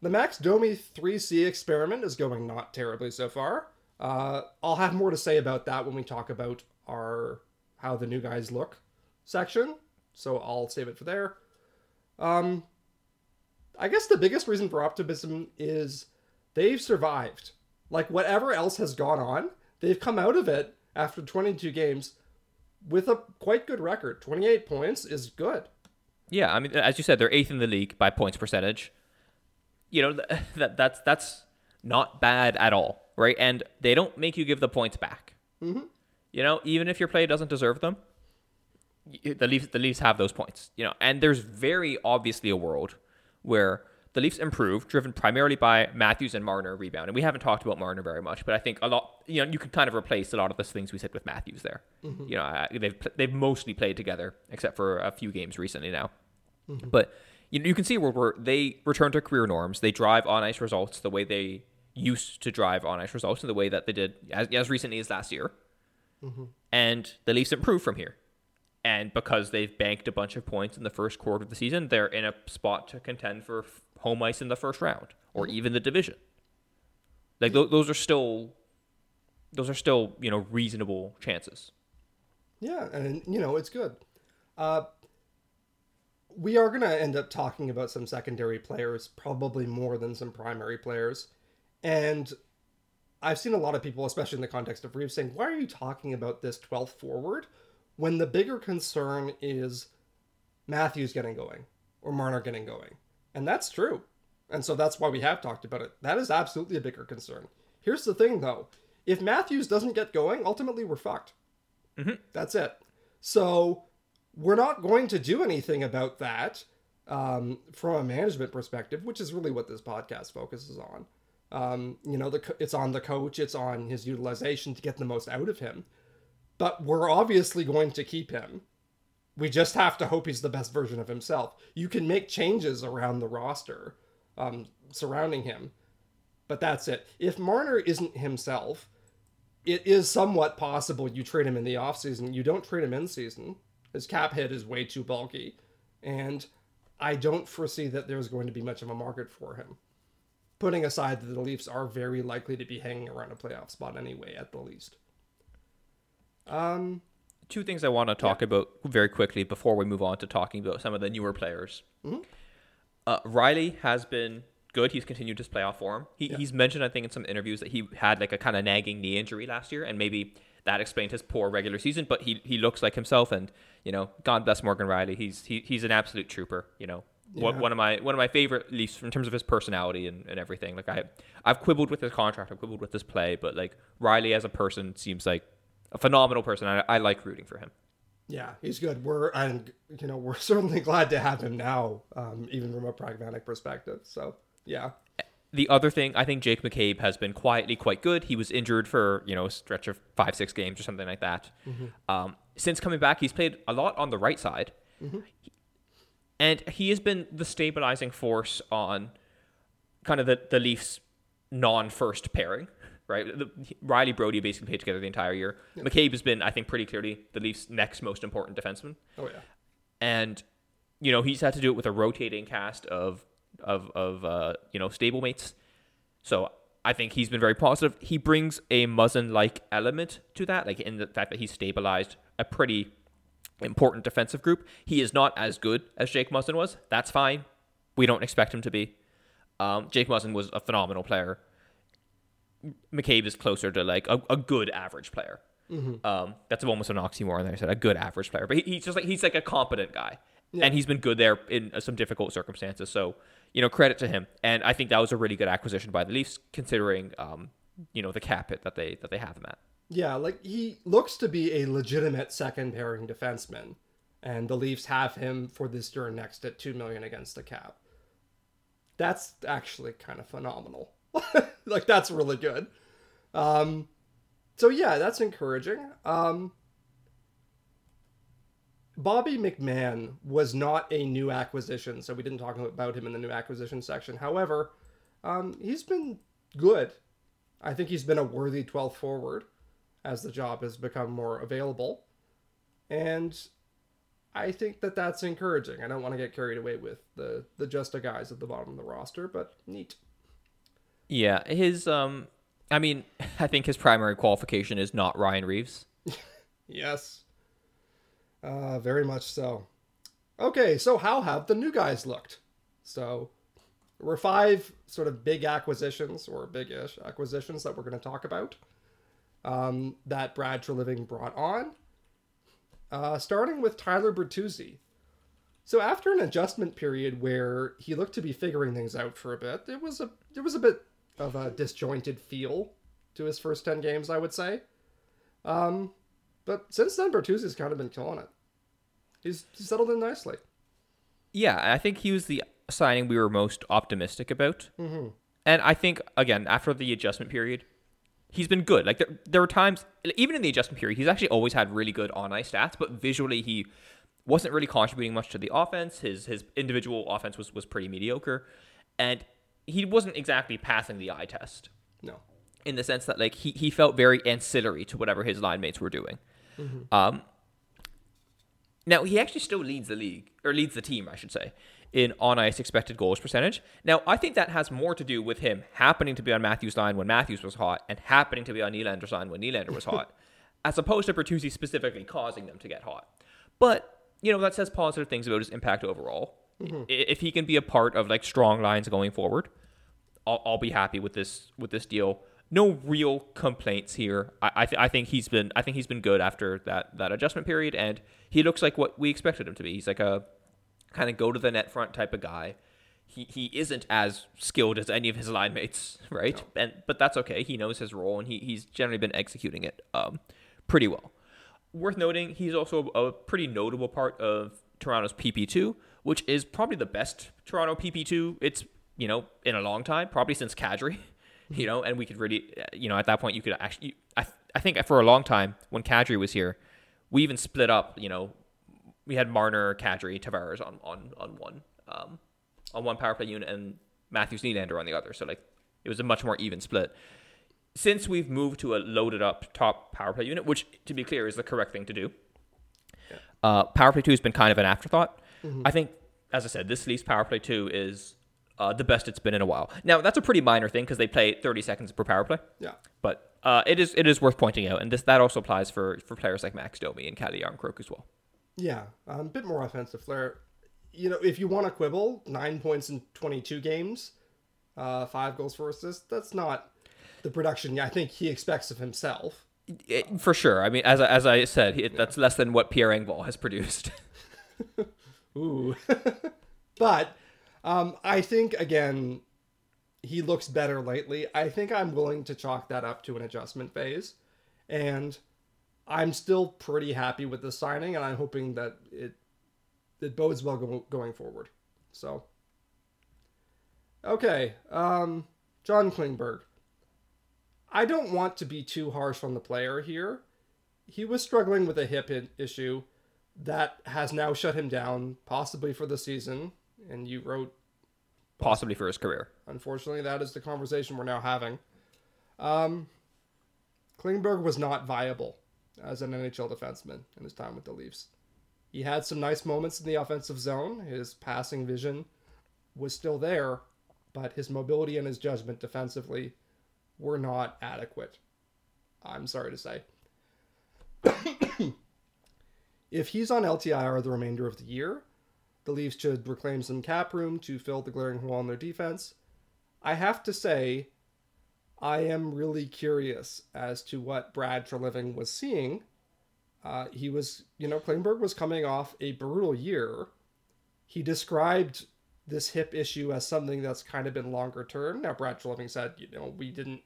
the Max Domi 3C experiment is going not terribly so far. Uh, I'll have more to say about that when we talk about our how the new guys look section, so I'll save it for there. Um, I guess the biggest reason for optimism is they've survived. Like whatever else has gone on, they've come out of it after 22 games with a quite good record. 28 points is good. Yeah, I mean, as you said, they're eighth in the league by points percentage. You know, that that's that's not bad at all, right? And they don't make you give the points back. Mm-hmm. You know, even if your play doesn't deserve them, the Leafs the Leafs have those points. You know, and there's very obviously a world where the Leafs improve, driven primarily by Matthews and Marner rebound. And we haven't talked about Marner very much, but I think a lot. You know, you can kind of replace a lot of the things we said with Matthews there. Mm-hmm. You know, I- they've they've mostly played together, except for a few games recently now. Mm-hmm. But you, know, you can see where, where they return to career norms. They drive on ice results the way they used to drive on ice results, in the way that they did as, as recently as last year. Mm-hmm. And the Leafs improve from here. And because they've banked a bunch of points in the first quarter of the season, they're in a spot to contend for home ice in the first round or even the division. Like th- those are still, those are still you know reasonable chances. Yeah, and you know, it's good. Uh, we are going to end up talking about some secondary players, probably more than some primary players. And I've seen a lot of people, especially in the context of Reaves, saying, Why are you talking about this 12th forward when the bigger concern is Matthews getting going or Marner getting going? And that's true. And so that's why we have talked about it. That is absolutely a bigger concern. Here's the thing, though if Matthews doesn't get going, ultimately we're fucked. That's it. So we're not going to do anything about that um, from a management perspective, which is really what this podcast focuses on. Um, you know, the it's on the coach, it's on his utilization to get the most out of him. But we're obviously going to keep him. We just have to hope he's the best version of himself. You can make changes around the roster um, surrounding him, but that's it. If Marner isn't himself, it is somewhat possible you trade him in the offseason. You don't trade him in season. His cap hit is way too bulky. And I don't foresee that there's going to be much of a market for him. Putting aside that the Leafs are very likely to be hanging around a playoff spot anyway, at the least. Um, two things I want to talk about very quickly before we move on to talking about some of the newer players. Uh, Rielly has been good. He's continued his playoff form. He, He's mentioned, I think, in some interviews that he had like a kind of nagging knee injury last year, and maybe that explained his poor regular season. But he he looks like himself, and you know, God bless Morgan Rielly. He's he, he's an absolute trooper. You know, one, Yeah. one of my one of my favorite Leafs in terms of his personality and, and everything. Like I I've quibbled with his contract, I've quibbled with his play, but like Rielly as a person seems like a phenomenal person. I, I like rooting for him. Yeah, he's good. We're and you know we're certainly glad to have him now, um, even from a pragmatic perspective. So yeah, the other thing, I think Jake McCabe has been quietly quite good. He was injured for you know a stretch of five, six games or something like that. Mm-hmm. Um, since coming back, he's played a lot on the right side, mm-hmm. and he has been the stabilizing force on kind of the the Leafs non-first pairing. Right, the, Rielly Brodie basically played together the entire year. Yeah. McCabe has been, I think, pretty clearly the Leafs' next most important defenseman. Oh yeah, and you know he's had to do it with a rotating cast of of of uh, you know stablemates. So I think he's been very positive. He brings a Muzzin like element to that, like in the fact that he's stabilized a pretty important defensive group. He is not as good as Jake Muzzin was. That's fine. We don't expect him to be. Um, Jake Muzzin was a phenomenal player. McCabe is closer to like a, a good average player. Mm-hmm. Um, that's almost an oxymoron there. I said a good average player, but he, he's just like he's like a competent guy, yeah. and he's been good there in some difficult circumstances. So you know, credit to him. And I think that was a really good acquisition by the Leafs, considering um, you know the cap hit that they that they have him at. Yeah, like he looks to be a legitimate second pairing defenseman, and the Leafs have him for this year next at two million against the cap. That's actually kind of phenomenal. like that's really good. Um, so yeah, that's encouraging. Um, Bobby McMann was not a new acquisition, so we didn't talk about him in the new acquisition section. However, um, he's been good. I think he's been a worthy 12th forward as the job has become more available. And I think that that's encouraging. I don't want to get carried away with the, the just a guys at the bottom of the roster, but neat. Yeah, his um I mean, I think his primary qualification is not Ryan Reaves. yes. Uh, very much so. Okay, so how have the new guys looked? So, there were five sort of big acquisitions, or big ish acquisitions, that we're going to talk about um, that Brad Treliving brought on. Uh, starting with Tyler Bertuzzi. So after an adjustment period where he looked to be figuring things out for a bit, it was a it was a bit of a disjointed feel to his first ten games, I would say. Um, but since then, Bertuzzi's kind of been killing it. He's settled in nicely. Yeah, I think he was the signing we were most optimistic about. Mm-hmm. And I think, again, after the adjustment period, he's been good. Like, there, there were times, even in the adjustment period, he's actually always had really good on ice stats, but visually, he wasn't really contributing much to the offense. His his individual offense was, was pretty mediocre. And he wasn't exactly passing the eye test. No. In the sense that, like, he, he felt very ancillary to whatever his line mates were doing. Mm-hmm. Um, now he actually still leads the league or leads the team, I should say, in on ice expected goals percentage. Now I think that has more to do with him happening to be on Matthews' line when Matthews was hot and happening to be on Nylander's line when Nylander was hot, as opposed to Bertuzzi specifically causing them to get hot. But you know that says positive things about his impact overall. Mm-hmm. If he can be a part of like strong lines going forward, I'll, I'll be happy with this with this deal no real complaints here. I I, th- I, think he's been I think he's been good after that that adjustment period, and he looks like what we expected him to be. He's like a kind of go to the net front type of guy. He he isn't as skilled as any of his line mates, right? No. And but that's okay. He knows his role, and he he's generally been executing it um, pretty well. Worth noting, he's also a pretty notable part of Toronto's PP2, which is probably the best Toronto PP2 it's you know in a long time, probably since Kadri. you know, and we could really, you know, at that point you could actually, I, I think for a long time when Kadri was here, we even split up, you know, we had Marner, Kadri, Tavares on, on, on one, um, on one power play unit and Matthews Nylander on the other. So like it was a much more even split. Since we've moved to a loaded up top power play unit, which to be clear is the correct thing to do, yeah. uh, power play two has been kind of an afterthought. Mm-hmm. I think, as I said, this Leafs power play two is uh, the best it's been in a while. Now that's a pretty minor thing because they play 30 seconds per power play. Yeah. But uh, it is it is worth pointing out, and this that also applies for for players like Max Domi and Calle Jarnkrok as well. Yeah, a um, bit more offensive flair. You know, if you want to quibble, nine points in 22 games, uh, five goals for assists. That's not the production I think he expects of himself. It, for sure. I mean, as as I said, it, yeah. that's less than what Pierre Engvall has produced. Ooh, but um, I think again, he looks better lately. I think I'm willing to chalk that up to an adjustment phase, and I'm still pretty happy with the signing, and I'm hoping that it it bodes well go, going forward. So, okay, um, John Klingberg. I don't want to be too harsh on the player here. He was struggling with a hip issue that has now shut him down, possibly for the season. And you wrote, possibly for his career. Unfortunately, that is the conversation we're now having. Um, Klingberg was not viable as an NHL defenseman in his time with the Leafs. He had some nice moments in the offensive zone. His passing vision was still there, but his mobility and his judgment defensively were not adequate. I'm sorry to say. if he's on LTIR the remainder of the year, the Leafs should reclaim some cap room to fill the glaring hole in their defense. I have to say, I am really curious as to what Brad Treliving was seeing. Uh, he was, you know, Klingberg was coming off a brutal year. He described this hip issue as something that's kind of been longer term. Now, Brad Treliving said, you know, we didn't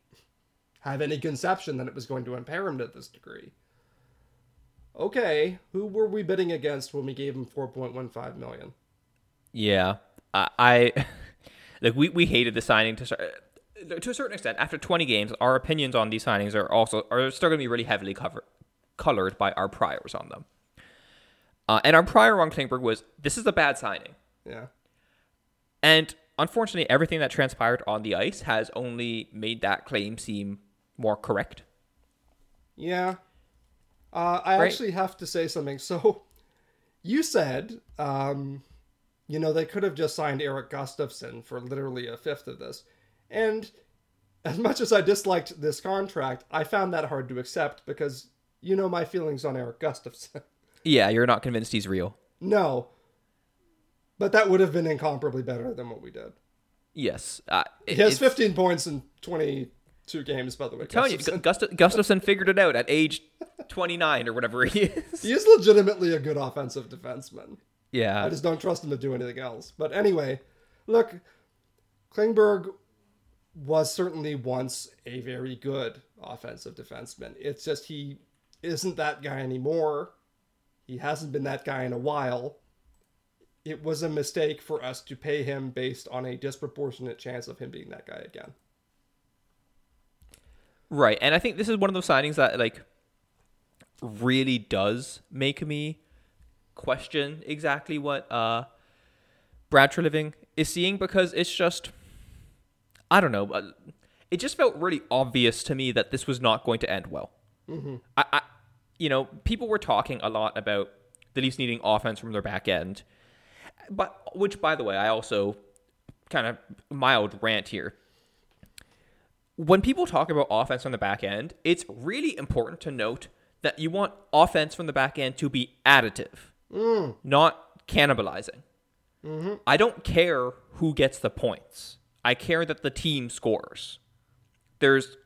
have any conception that it was going to impair him to this degree. Okay, who were we bidding against when we gave him 4.15 million? Yeah, I, I like we, we hated the signing to start to a certain extent, after 20 games, our opinions on these signings are also are still going to be really heavily covered, colored by our priors on them. Uh, and our prior on Klingberg was this is a bad signing. Yeah. And unfortunately, everything that transpired on the ice has only made that claim seem more correct. Yeah. Uh, I right. actually have to say something. So, you said, um, you know, they could have just signed Eric Gustafsson for literally a fifth of this. And as much as I disliked this contract, I found that hard to accept because you know my feelings on Eric Gustafsson. Yeah, you're not convinced he's real. No. But that would have been incomparably better than what we did. Yes. Uh, it, he has 15 points in 22 games, by the way. I'm telling you, Gust- Gustafsson figured it out at age 29 or whatever he is. He is legitimately a good offensive defenseman. Yeah. I just don't trust him to do anything else. But anyway, look, Klingberg was certainly once a very good offensive defenseman. It's just he isn't that guy anymore. He hasn't been that guy in a while. It was a mistake for us to pay him based on a disproportionate chance of him being that guy again. Right. And I think this is one of those signings that like really does make me question exactly what uh Brad Treliving is seeing because it's just I don't know. Uh, it just felt really obvious to me that this was not going to end well. Mm-hmm. I, I, you know, people were talking a lot about the Leafs needing offense from their back end, but which, by the way, I also kind of mild rant here. When people talk about offense on the back end, it's really important to note that you want offense from the back end to be additive, mm. not cannibalizing. Mm-hmm. I don't care who gets the points. I care that the team scores. There's,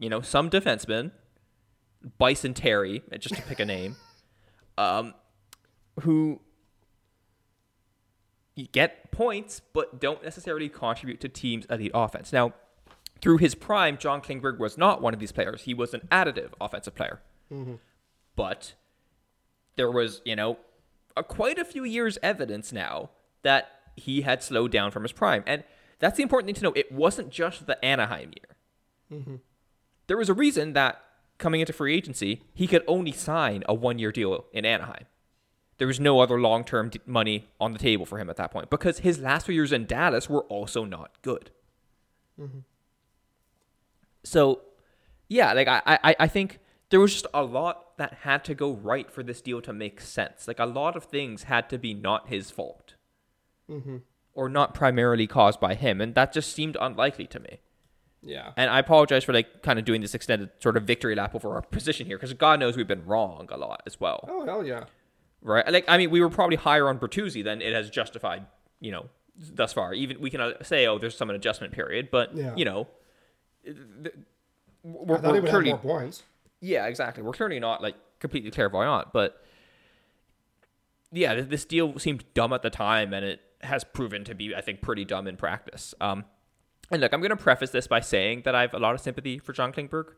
you know, some defensemen, Tyson Barrie, just to pick a name, um, who get points but don't necessarily contribute to teams' elite offense. Now, through his prime, John Klingberg was not one of these players. He was an additive offensive player. Mm-hmm. But there was, you know, a, quite a few years evidence now that he had slowed down from his prime. And that's the important thing to know. It wasn't just the Anaheim year. Mm-hmm. There was a reason that coming into free agency, he could only sign a one year deal in Anaheim. There was no other long term d- money on the table for him at that point because his last few years in Dallas were also not good. Mm-hmm. So, yeah, like I, I, I think there was just a lot that had to go right for this deal to make sense. Like a lot of things had to be not his fault. Mm-hmm or not primarily caused by him, and that just seemed unlikely to me. Yeah. And I apologize for like kind of doing this extended sort of victory lap over our position here because God knows we've been wrong a lot as well. Oh hell yeah. Right. Like I mean, we were probably higher on Bertuzzi than it has justified. You know, thus far. Even we can uh, say, oh, there's some adjustment period, but yeah. you know, we're, we're clearly more points. Yeah, exactly. We're clearly not like completely clairvoyant, but yeah, this deal seemed dumb at the time, and it has proven to be, I think, pretty dumb in practice. Um, and look, I'm going to preface this by saying that I have a lot of sympathy for John Klingberg.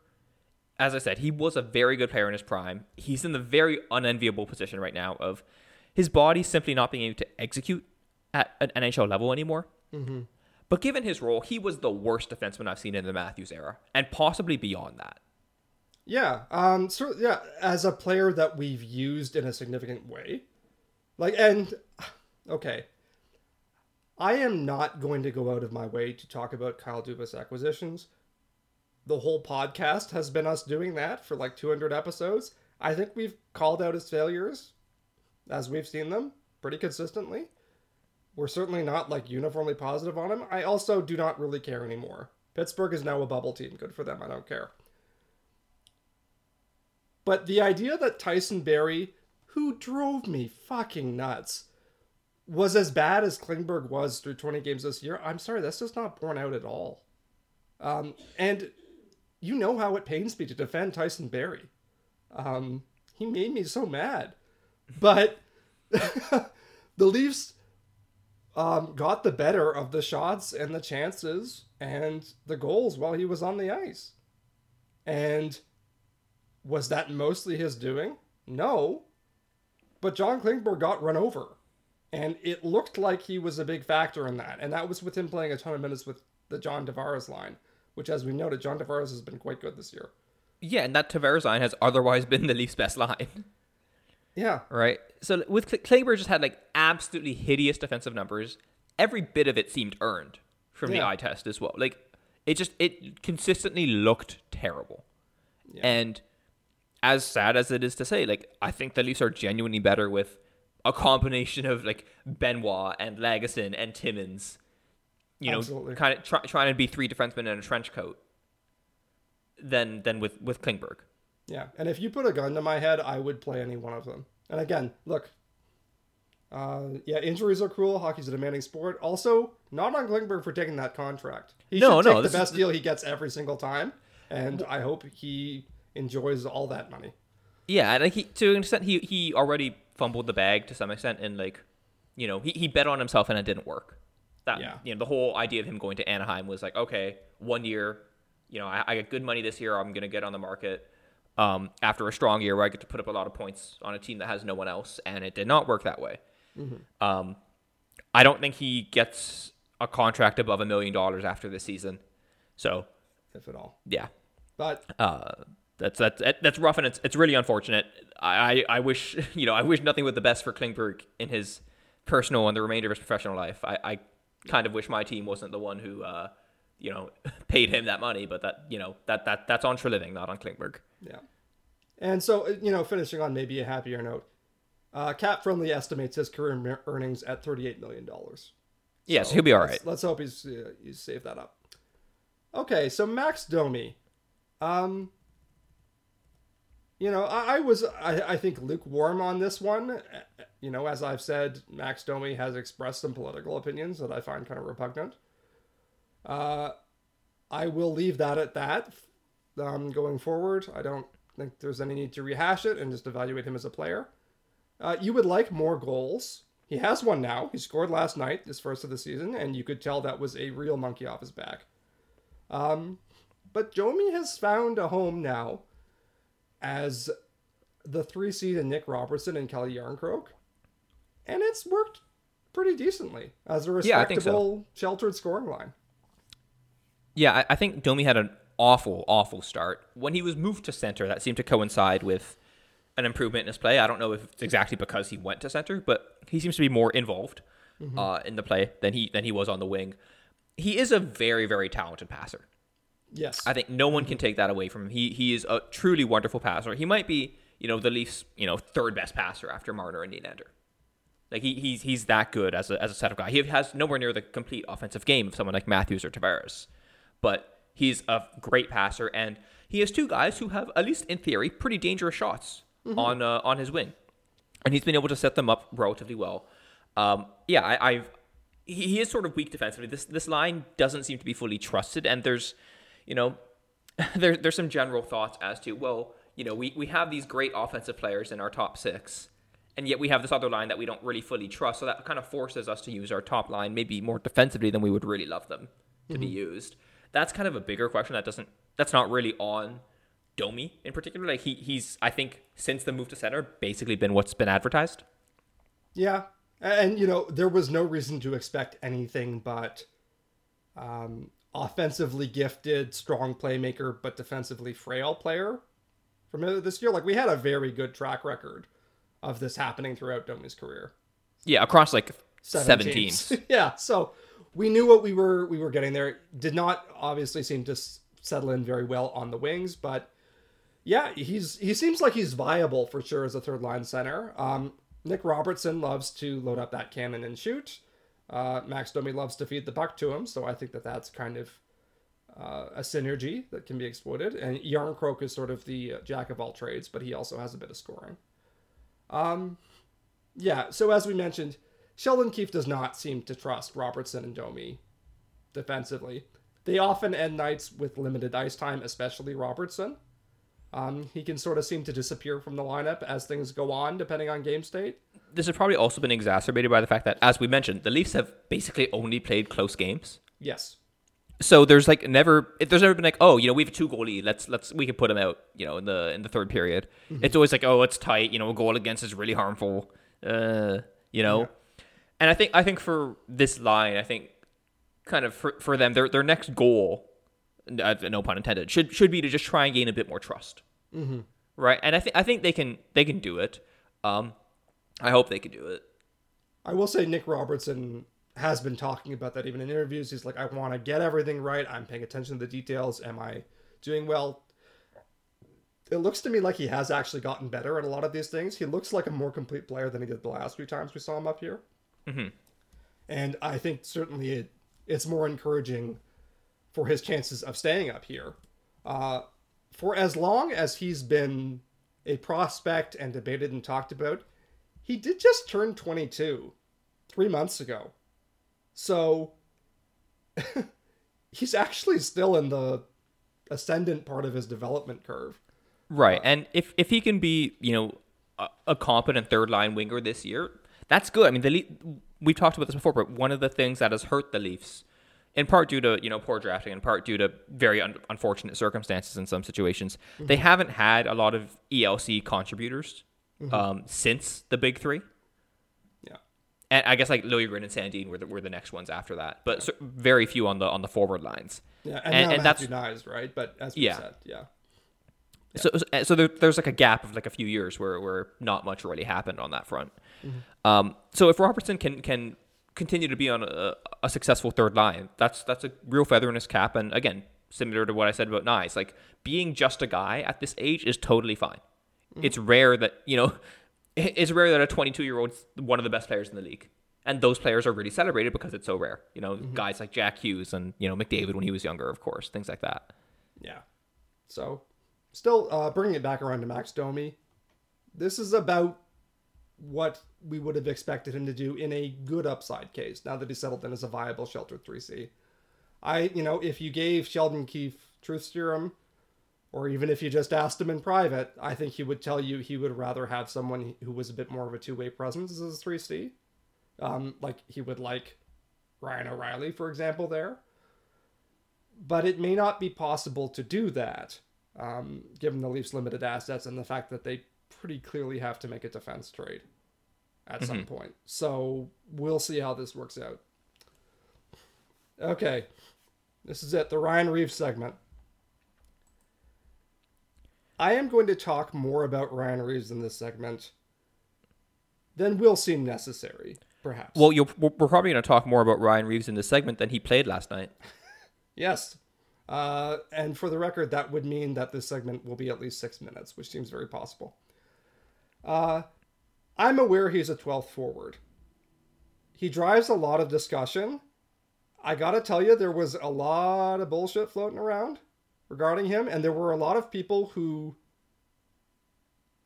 as I said, he was a very good player in his prime. He's in the very unenviable position right now of his body simply not being able to execute at an NHL level anymore. Mm-hmm. But given his role, he was the worst defenseman I've seen in the Matthews era, and possibly beyond that. Yeah. Um. So yeah, as a player that we've used in a significant way, like, and okay, I am not going to go out of my way to talk about Kyle Dubas acquisitions. The whole podcast has been us doing that for like 200 episodes. I think we've called out his failures as we've seen them pretty consistently. We're certainly not like uniformly positive on him. I also do not really care anymore. Pittsburgh is now a bubble team. Good for them. I don't care. But the idea that Tyson Barrie, who drove me fucking nuts, was as bad as Klingberg was through 20 games this year, I'm sorry, that's just not borne out at all. Um, and you know how it pains me to defend Tyson Barrie. Um, he made me so mad. But the Leafs um, got the better of the shots and the chances and the goals while he was on the ice. And was that mostly his doing? No. But John Klingberg got run over. And it looked like he was a big factor in that. And that was with him playing a ton of minutes with the John Tavares line, which, as we noted, John Tavares has been quite good this year. Yeah, and that Tavares line has otherwise been the Leafs' best line. Yeah. Right? So with Klingberg just had like absolutely hideous defensive numbers. Every bit of it seemed earned from the Yeah. eye test as well. Like it just it consistently looked terrible. Yeah. And as sad as it is to say, like I think the Leafs are genuinely better with a combination of like Benoit and Lagesson and Timmins. You know, Absolutely. kind of try, trying to be three defensemen in a trench coat. Than than with with Klingberg. Yeah, and if you put a gun to my head, I would play any one of them. And again, look, uh, yeah, injuries are cruel. Hockey's a demanding sport. Also, not on Klingberg for taking that contract. He No, should no, take this the is- best deal he gets every single time, and I hope he enjoys all that money. Yeah, and like he, to an extent, he he already fumbled the bag to some extent, and like, you know, he, he bet on himself and it didn't work. That Yeah. you know, the whole idea of him going to Anaheim was like, okay, one year, you know, I, I get good money this year, I'm gonna get on the market. Um, after a strong year where I get to put up a lot of points on a team that has no one else, and it did not work that way. Um, I don't think he gets a contract above a million dollars after this season. So if at all. yeah, But uh, that's that's that's rough and it's it's really unfortunate. I, I I wish you know I wish nothing but the best for Klingberg in his personal and the remainder of his professional life. I, I kind of wish my team wasn't the one who uh, you know paid him that money, but that you know that that that's on for Treliving, not on Klingberg. yeah, and so uh, you know, finishing on maybe a happier note, uh, CapFriendly estimates his career earnings at thirty-eight million dollars. So he'll be all let's- right. Let's hope he's uh, he's saved that up. Okay, so Max Domi, um, you know, I, I was I, I think lukewarm on this one. Uh, You know, as I've said, Max Domi has expressed some political opinions that I find kind of repugnant. Uh, I will leave that at that. Um, going forward, I don't think there's any need to rehash it and just evaluate him as a player. Uh, you would like more goals. He has one now. He scored last night, his first of the season, and you could tell that was a real monkey off his back. Um, but Domi has found a home now as the three seed in Nick Robertson and Calle Jarnkrok, and it's worked pretty decently as a Yeah, so. respectable, sheltered scoring line. Yeah, I, I think Domi had an awful, awful start. When he was moved to center, that seemed to coincide with an improvement in his play. I don't know if it's exactly because he went to center, but he seems to be more involved uh, in the play than he than he was on the wing. He is a very, very talented passer. Yes. I think no one can take that away from him. He he is a truly wonderful passer. He might be, you know, the Leafs, you know, third best passer after Marner and Nylander. Like he, he's he's that good as a as a setup guy. He has nowhere near the complete offensive game of someone like Matthews or Tavares, but he's a great passer, and he has two guys who have, at least in theory, pretty dangerous shots on uh, on his wing, and he's been able to set them up relatively well. Um, yeah, I, I've he, he is sort of weak defensively. This this line doesn't seem to be fully trusted, and there's, you know, there, there's some general thoughts as to well, you know, we, we have these great offensive players in our top six, and yet we have this other line that we don't really fully trust. So that kind of forces us to use our top line maybe more defensively than we would really love them to be used. That's kind of a bigger question that doesn't that's not really on Domi in particular. Like he he's I think since the move to center basically been what's been advertised. Yeah, and you know there was no reason to expect anything but um, offensively gifted, strong playmaker, but defensively frail player from this year. Like we had a very good track record of this happening throughout Domi's career. Yeah, across like seven, seven teams. teams. yeah, so we knew what we were we were getting there. Did not obviously seem to settle in very well on the wings, but yeah, he's he seems like he's viable for sure as a third line center. Um, Nick Robertson loves to load up that cannon and shoot. Uh, Max Domi loves to feed the puck to him, so I think that that's kind of uh, a synergy that can be exploited. And Järnkrok is sort of the uh, jack of all trades, but he also has a bit of scoring. Um, yeah, so as we mentioned, Sheldon Keefe does not seem to trust Robertson and Domi defensively. They often end nights with limited ice time, especially Robertson. Um, he can sort of seem to disappear from the lineup as things go on, depending on game state. This has probably also been exacerbated by the fact that, as we mentioned, the Leafs have basically only played close games. Yes. So there's like never there's never been like oh you know we have a two goal lead let's let's we can put him out you know in the in the third period. Mm-hmm. It's always like oh it's tight you know a goal against is really harmful, uh you know, yeah. and I think I think for this line I think kind of for, for them their their next goal no pun intended, should should be to just try and gain a bit more trust, mm-hmm. right? And I think I think they can they can do it. Um, I hope they can do it. I will say Nick Robertson has been talking about that even in interviews. He's like, I want to get everything right. I'm paying attention to the details. Am I doing well? It looks to me like he has actually gotten better at a lot of these things. He looks like a more complete player than he did the last few times we saw him up here. Mm-hmm. And I think certainly it, it's more encouraging for his chances of staying up here. Uh, for as long as he's been a prospect and debated and talked about, he did just turn 22 three months ago. So he's actually still in the ascendant part of his development curve. Right. Uh, and if, if he can be, you know, a, a competent third line winger this year, that's good. I mean, the Le- we've talked about this before, but one of the things that has hurt the Leafs in part due to you know poor drafting, in part due to very un- unfortunate circumstances in some situations. Mm-hmm. They haven't had a lot of ELC contributors mm-hmm. um, since the big three. Yeah, and I guess like Liljegren and Sandin were the, were the next ones after that, but so, very few on the on the forward lines. Yeah, and, and, and that's nice, right? But as we yeah. said, yeah. Yeah. So, so there, there's like a gap of like a few years where, where not much really happened on that front. Mm-hmm. Um, so if Robertson can can continue to be on a, a, successful third line. That's that's a real feather in his cap. And again, similar to what I said about Knies, like being just a guy at this age is totally fine. Mm-hmm. It's rare that you know, it's rare that a 22 year old's one of the best players in the league. And those players are really celebrated because it's so rare. You know, mm-hmm. guys like Jack Hughes and you know McDavid when he was younger, of course, things like that. Yeah. So, still uh, bringing it back around to Max Domi. This is about what we would have expected him to do in a good upside case now that he's settled in as a viable sheltered 3C. I, you know, if you gave Sheldon Keefe truth serum, or even if you just asked him in private, I think he would tell you he would rather have someone who was a bit more of a two way presence as a 3C. Um, like he would like Ryan O'Reilly, for example, there. But it may not be possible to do that, um, given the Leafs' limited assets and the fact that they pretty clearly have to make a defense trade at mm-hmm. some point. So we'll see how this works out. Okay. This is it, the Ryan Reaves segment. I am going to talk more about Ryan Reaves in this segment than will seem necessary, perhaps. Well, we're probably going to talk more about Ryan Reaves in this segment than he played last night. yes. Uh, and for the record, that would mean that this segment will be at least six minutes, which seems very possible. Uh, I'm aware he's a 12th forward. He drives a lot of discussion. I gotta tell you, there was a lot of bullshit floating around regarding him, and there were a lot of people who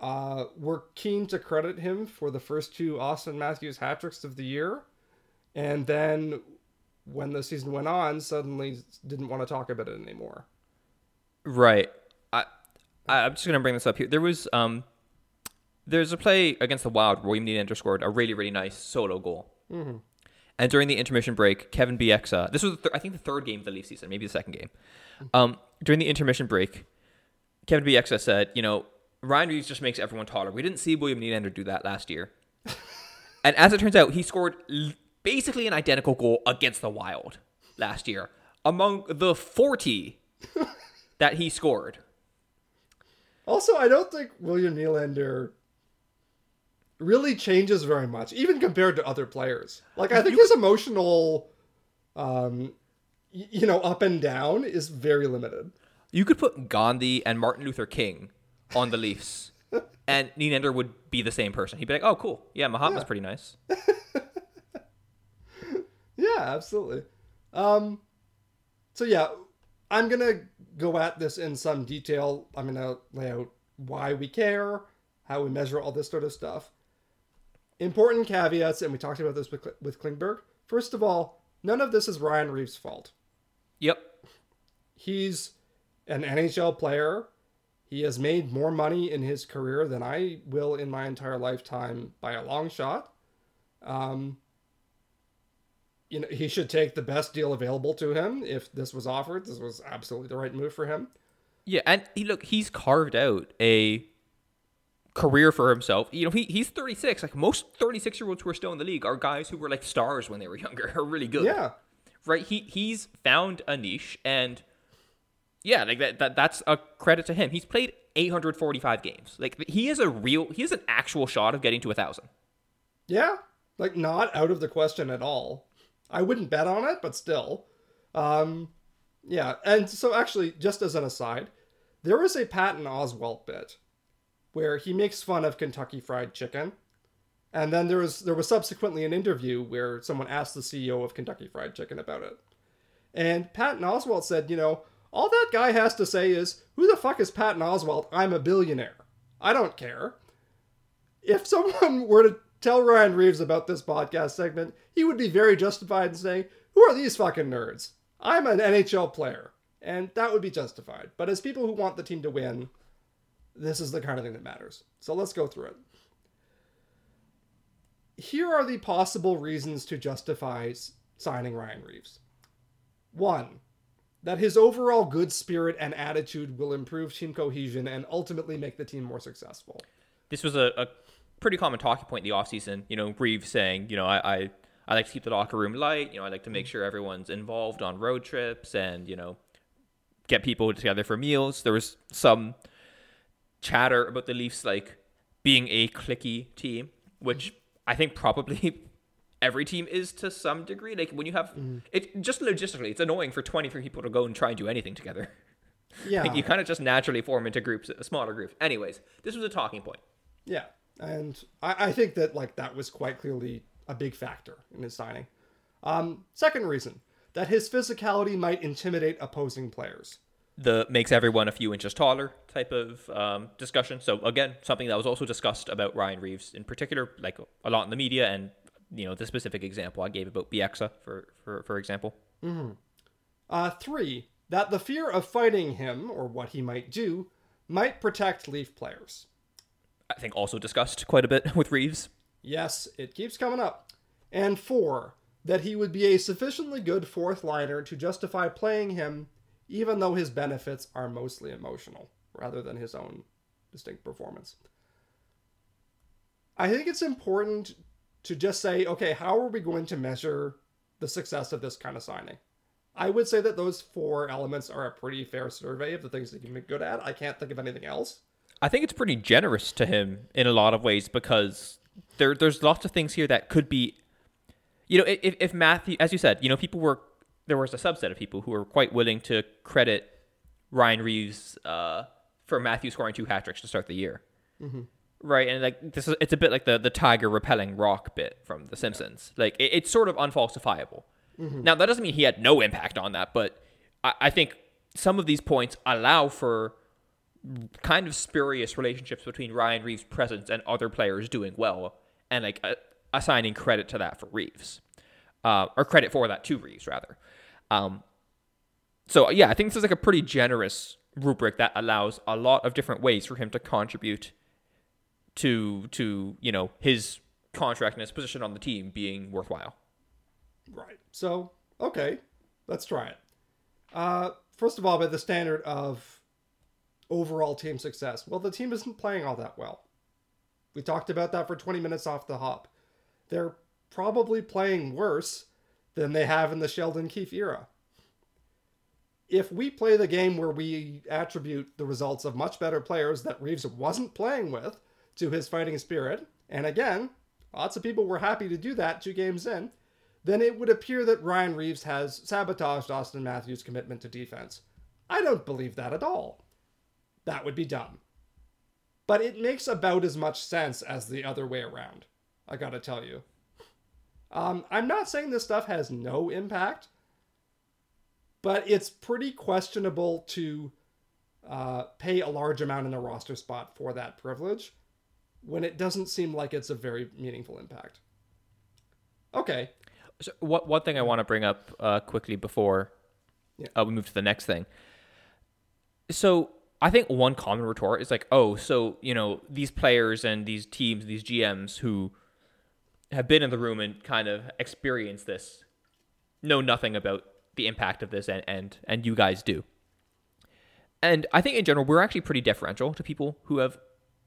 uh, were keen to credit him for the first two Austin Matthews hat tricks of the year, and then when the season went on, suddenly didn't want to talk about it anymore. Right. I I'm just gonna bring this up here. There was um there's a play against the Wild where William Nylander scored a really, really nice solo goal. Mm-hmm. And during the intermission break, Kevin Bieksa, this was, th- I think, the third game of the Leaf season, maybe the second game. Um, during the intermission break, Kevin Bieksa said, you know, Ryan Reaves just makes everyone taller. We didn't see William Nylander do that last year. and as it turns out, he scored l- basically an identical goal against the Wild last year among the 40 that he scored. Also, I don't think William Nylander really changes very much, even compared to other players. Like, I think his emotional, um, you know, up and down is very limited. You could put Gandhi and Martin Luther King on the Leafs, and Nylander would be the same person. He'd be like, "Oh, cool, yeah, Mahatma's Yeah. pretty nice." Yeah, absolutely. Um, so yeah, I'm gonna go at this in some detail. I'm gonna lay out why we care, how we measure all this sort of stuff. Important caveats, and we talked about this with, with Klingberg. First of all, none of this is Ryan Reaves' fault. Yep. He's an NHL player. He has made more money in his career than I will in my entire lifetime by a long shot. Um, you know, he should take the best deal available to him if this was offered. This was absolutely the right move for him. Yeah, and he look, he's carved out a career for himself. You know, he he's 36. Like most 36 year olds who are still in the league are guys who were like stars when they were younger, are really good. Yeah. Right? He he's found a niche and yeah, like that, that that's a credit to him. He's played 845 games. Like he is a real he has an actual shot of getting to a thousand. Yeah. Like not out of the question at all. I wouldn't bet on it, but still. Um yeah, and so actually just as an aside, there is a Patton Oswalt bit where he makes fun of Kentucky Fried Chicken. And then there was there was subsequently an interview where someone asked the CEO of Kentucky Fried Chicken about it. And Patton Oswalt said, you know, all that guy has to say is, who the fuck is Patton Oswalt? I'm a billionaire. I don't care if someone were to tell Ryan Reaves about this podcast segment, he would be very justified in saying, Who are these fucking nerds? I'm an NHL player. And that would be justified. But as people who want the team to win, this is the kind of thing that matters. So let's go through it. Here are the possible reasons to justify signing Ryan Reaves. One, that his overall good spirit and attitude will improve team cohesion and ultimately make the team more successful. This was a, a pretty common talking point in the offseason. You know, Reaves saying, you know, I, I I like to keep the locker room light. You know, I like to make sure everyone's involved on road trips and, you know, get people together for meals. There was some chatter about the Leafs like being a clicky team, which I think probably every team is to some degree. Like when you have it just logistically, it's annoying for 23 people to go and try and do anything together. Yeah. Like you kind of just naturally form into groups, smaller groups. Anyways, this was a talking point. Yeah, and I, I think that like that was quite clearly a big factor in his signing. Um, second reason that his physicality might intimidate opposing players. The makes everyone a few inches taller type of um, discussion. So again, something that was also discussed about Ryan Reaves in particular, like a lot in the media, and you know the specific example I gave about Bieksa for for for example. Uh, three that the fear of fighting him or what he might do might protect Leaf players. I think also discussed quite a bit with Reaves. Yes, it keeps coming up. And four, that he would be a sufficiently good fourth liner to justify playing him, even though his benefits are mostly emotional, rather than his own distinct performance. I think it's important to just say, okay, how are we going to measure the success of this kind of signing? I would say that those four elements are a pretty fair survey of the things that he can be good at. I can't think of anything else. I think it's pretty generous to him in a lot of ways because there there's lots of things here that could be, you know, if if Matthew, as you said, you know, people were there was a subset of people who were quite willing to credit Ryan Reaves uh, for Matthew scoring two hat tricks to start the year, right? And like this is it's a bit like the the tiger repelling rock bit from The Simpsons. Like it, it's sort of unfalsifiable. Now that doesn't mean he had no impact on that, but I, I think some of these points allow for kind of spurious relationships between Ryan Reaves' presence and other players doing well, and like uh, assigning credit to that for Reaves, uh, or credit for that to Reaves rather. Um, so yeah, I think this is like a pretty generous rubric that allows a lot of different ways for him to contribute to to you know his contract and his position on the team being worthwhile. Right. So, okay, let's try it. Uh, first of all, by the standard of overall team success. Well, the team isn't playing all that well. We talked about that for 20 minutes off the hop. They're probably playing worse than they have in the Sheldon Keefe era. If we play the game where we attribute the results of much better players that Reaves wasn't playing with to his fighting spirit, and again, lots of people were happy to do that two games in, then it would appear that Ryan Reaves has sabotaged Austin Matthews' commitment to defense. I don't believe that at all. That would be dumb. But it makes about as much sense as the other way around. I gotta tell you. Um, I'm not saying this stuff has no impact, but it's pretty questionable to uh, pay a large amount in a roster spot for that privilege when it doesn't seem like it's a very meaningful impact. Okay. So what one thing I want to bring up uh, quickly before Yeah. uh, we move to the next thing. So I think one common retort is like, oh, so you know these players and these teams, these GMs who have been in the room and kind of experienced this, know nothing about the impact of this, and and and you guys do. And I think in general we're actually pretty deferential to people who have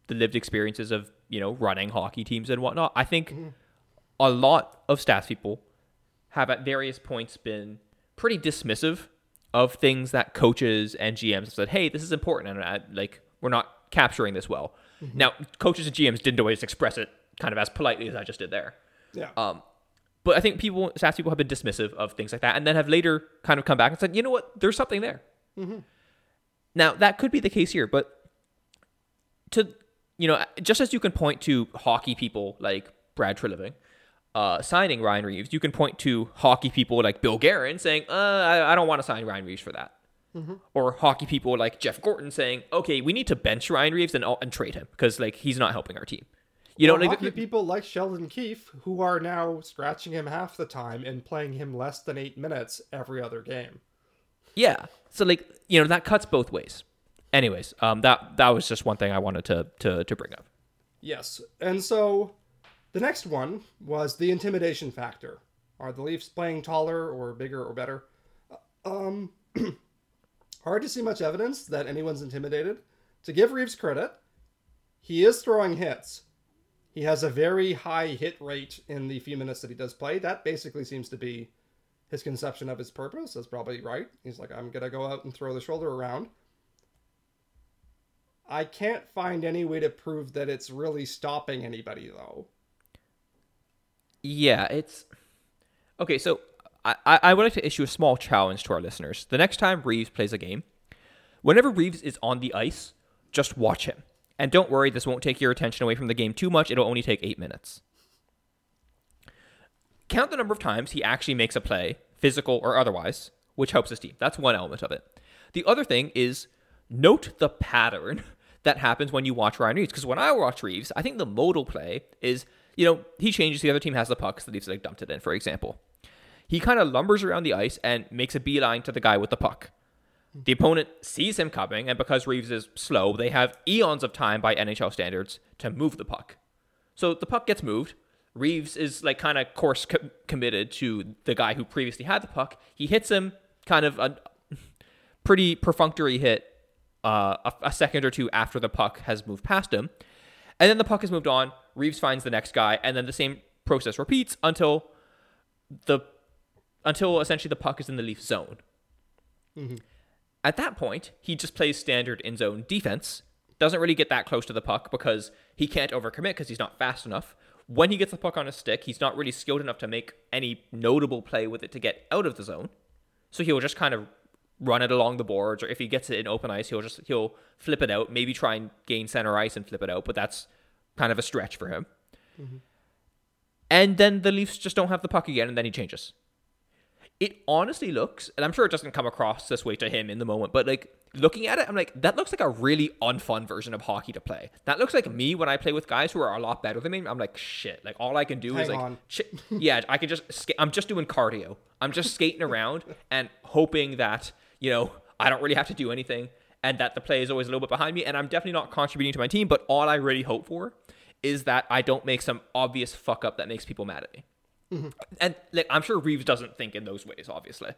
the lived experiences of you know running hockey teams and whatnot. I think mm-hmm. a lot of stats people have at various points been pretty dismissive of things that coaches and GMs have said, "Hey, this is important," and I, like we're not capturing this well. Mm-hmm. Now, coaches and GMs didn't always express it kind of as politely as I just did there. Yeah. Um, but I think people, stats people, have been dismissive of things like that, and then have later kind of come back and said, "You know what? There's something there." Now that could be the case here, but to you know, just as you can point to hockey people like Brad Treliving uh, signing Ryan Reaves, you can point to hockey people like Bill Guerin saying, uh, I, I don't want to sign Ryan Reaves for that. Or hockey people like Jeff Gorton saying, okay, we need to bench Ryan Reaves and, and trade him because like he's not helping our team. You Well, know, like, hockey people like Sheldon Keefe who are now scratching him half the time and playing him less than eight minutes every other game. yeah. So like, you know, that cuts both ways. Anyways, um, that that was just one thing I wanted to to to bring up. Yes, and so the next one was the intimidation factor. Are the Leafs playing taller or bigger or better? Um, hard to see much evidence that anyone's intimidated. To give Reaves credit, he is throwing hits. He has a very high hit rate in the few minutes that he does play. That basically seems to be his conception of his purpose. That's probably right. He's like, I'm gonna go out and throw the shoulder around. I can't find any way to prove that it's really stopping anybody though. Yeah, it's okay. So I, I I would like to issue a small challenge to our listeners. The next time Reaves plays a game, whenever Reaves is on the ice, just watch him. And don't worry, this won't take your attention away from the game too much. It'll only take eight minutes. Count the number of times he actually makes a play, physical or otherwise, which helps his team. That's one element of it. The other thing is note the pattern that happens when you watch Ryan Reaves. Because when I watch Reaves, I think the modal play is, you know, he changes, the other team has the puck, so Leafs like dumped it in, for example. He kind of lumbers around the ice and makes a beeline to the guy with the puck. The opponent sees him coming, and because Reaves is slow, they have eons of time by NHL standards to move the puck. So the puck gets moved. Reaves is like kind of course co- committed to the guy who previously had the puck. He hits him kind of a pretty perfunctory hit uh, a, a second or two after the puck has moved past him. And then the puck is moved on. Reaves finds the next guy, and then the same process repeats until the until essentially the puck is in the Leaf zone. At that point, he just plays standard in zone defense. Doesn't really get that close to the puck because he can't overcommit because he's not fast enough. When he gets the puck on his stick, he's not really skilled enough to make any notable play with it to get out of the zone. So he'll just kind of run it along the boards, or if he gets it in open ice, he'll just he'll flip it out. Maybe try and gain center ice and flip it out, but that's kind of a stretch for him. Mm-hmm. And then the Leafs just don't have the puck again, and then he changes. It honestly looks, and I'm sure it doesn't come across this way to him in the moment, but like looking at it, I'm like, that looks like a really unfun version of hockey to play. That looks like me when I play with guys who are a lot better than me. I'm like, shit. Like all I can do is like, ch- yeah, I can just. I'm just doing cardio. I'm just skating around and hoping that you know I don't really have to do anything, and that the play is always a little bit behind me, and I'm definitely not contributing to my team. But all I really hope for is that I don't make some obvious fuck up that makes people mad at me. And like I'm sure Reaves doesn't think in those ways, obviously.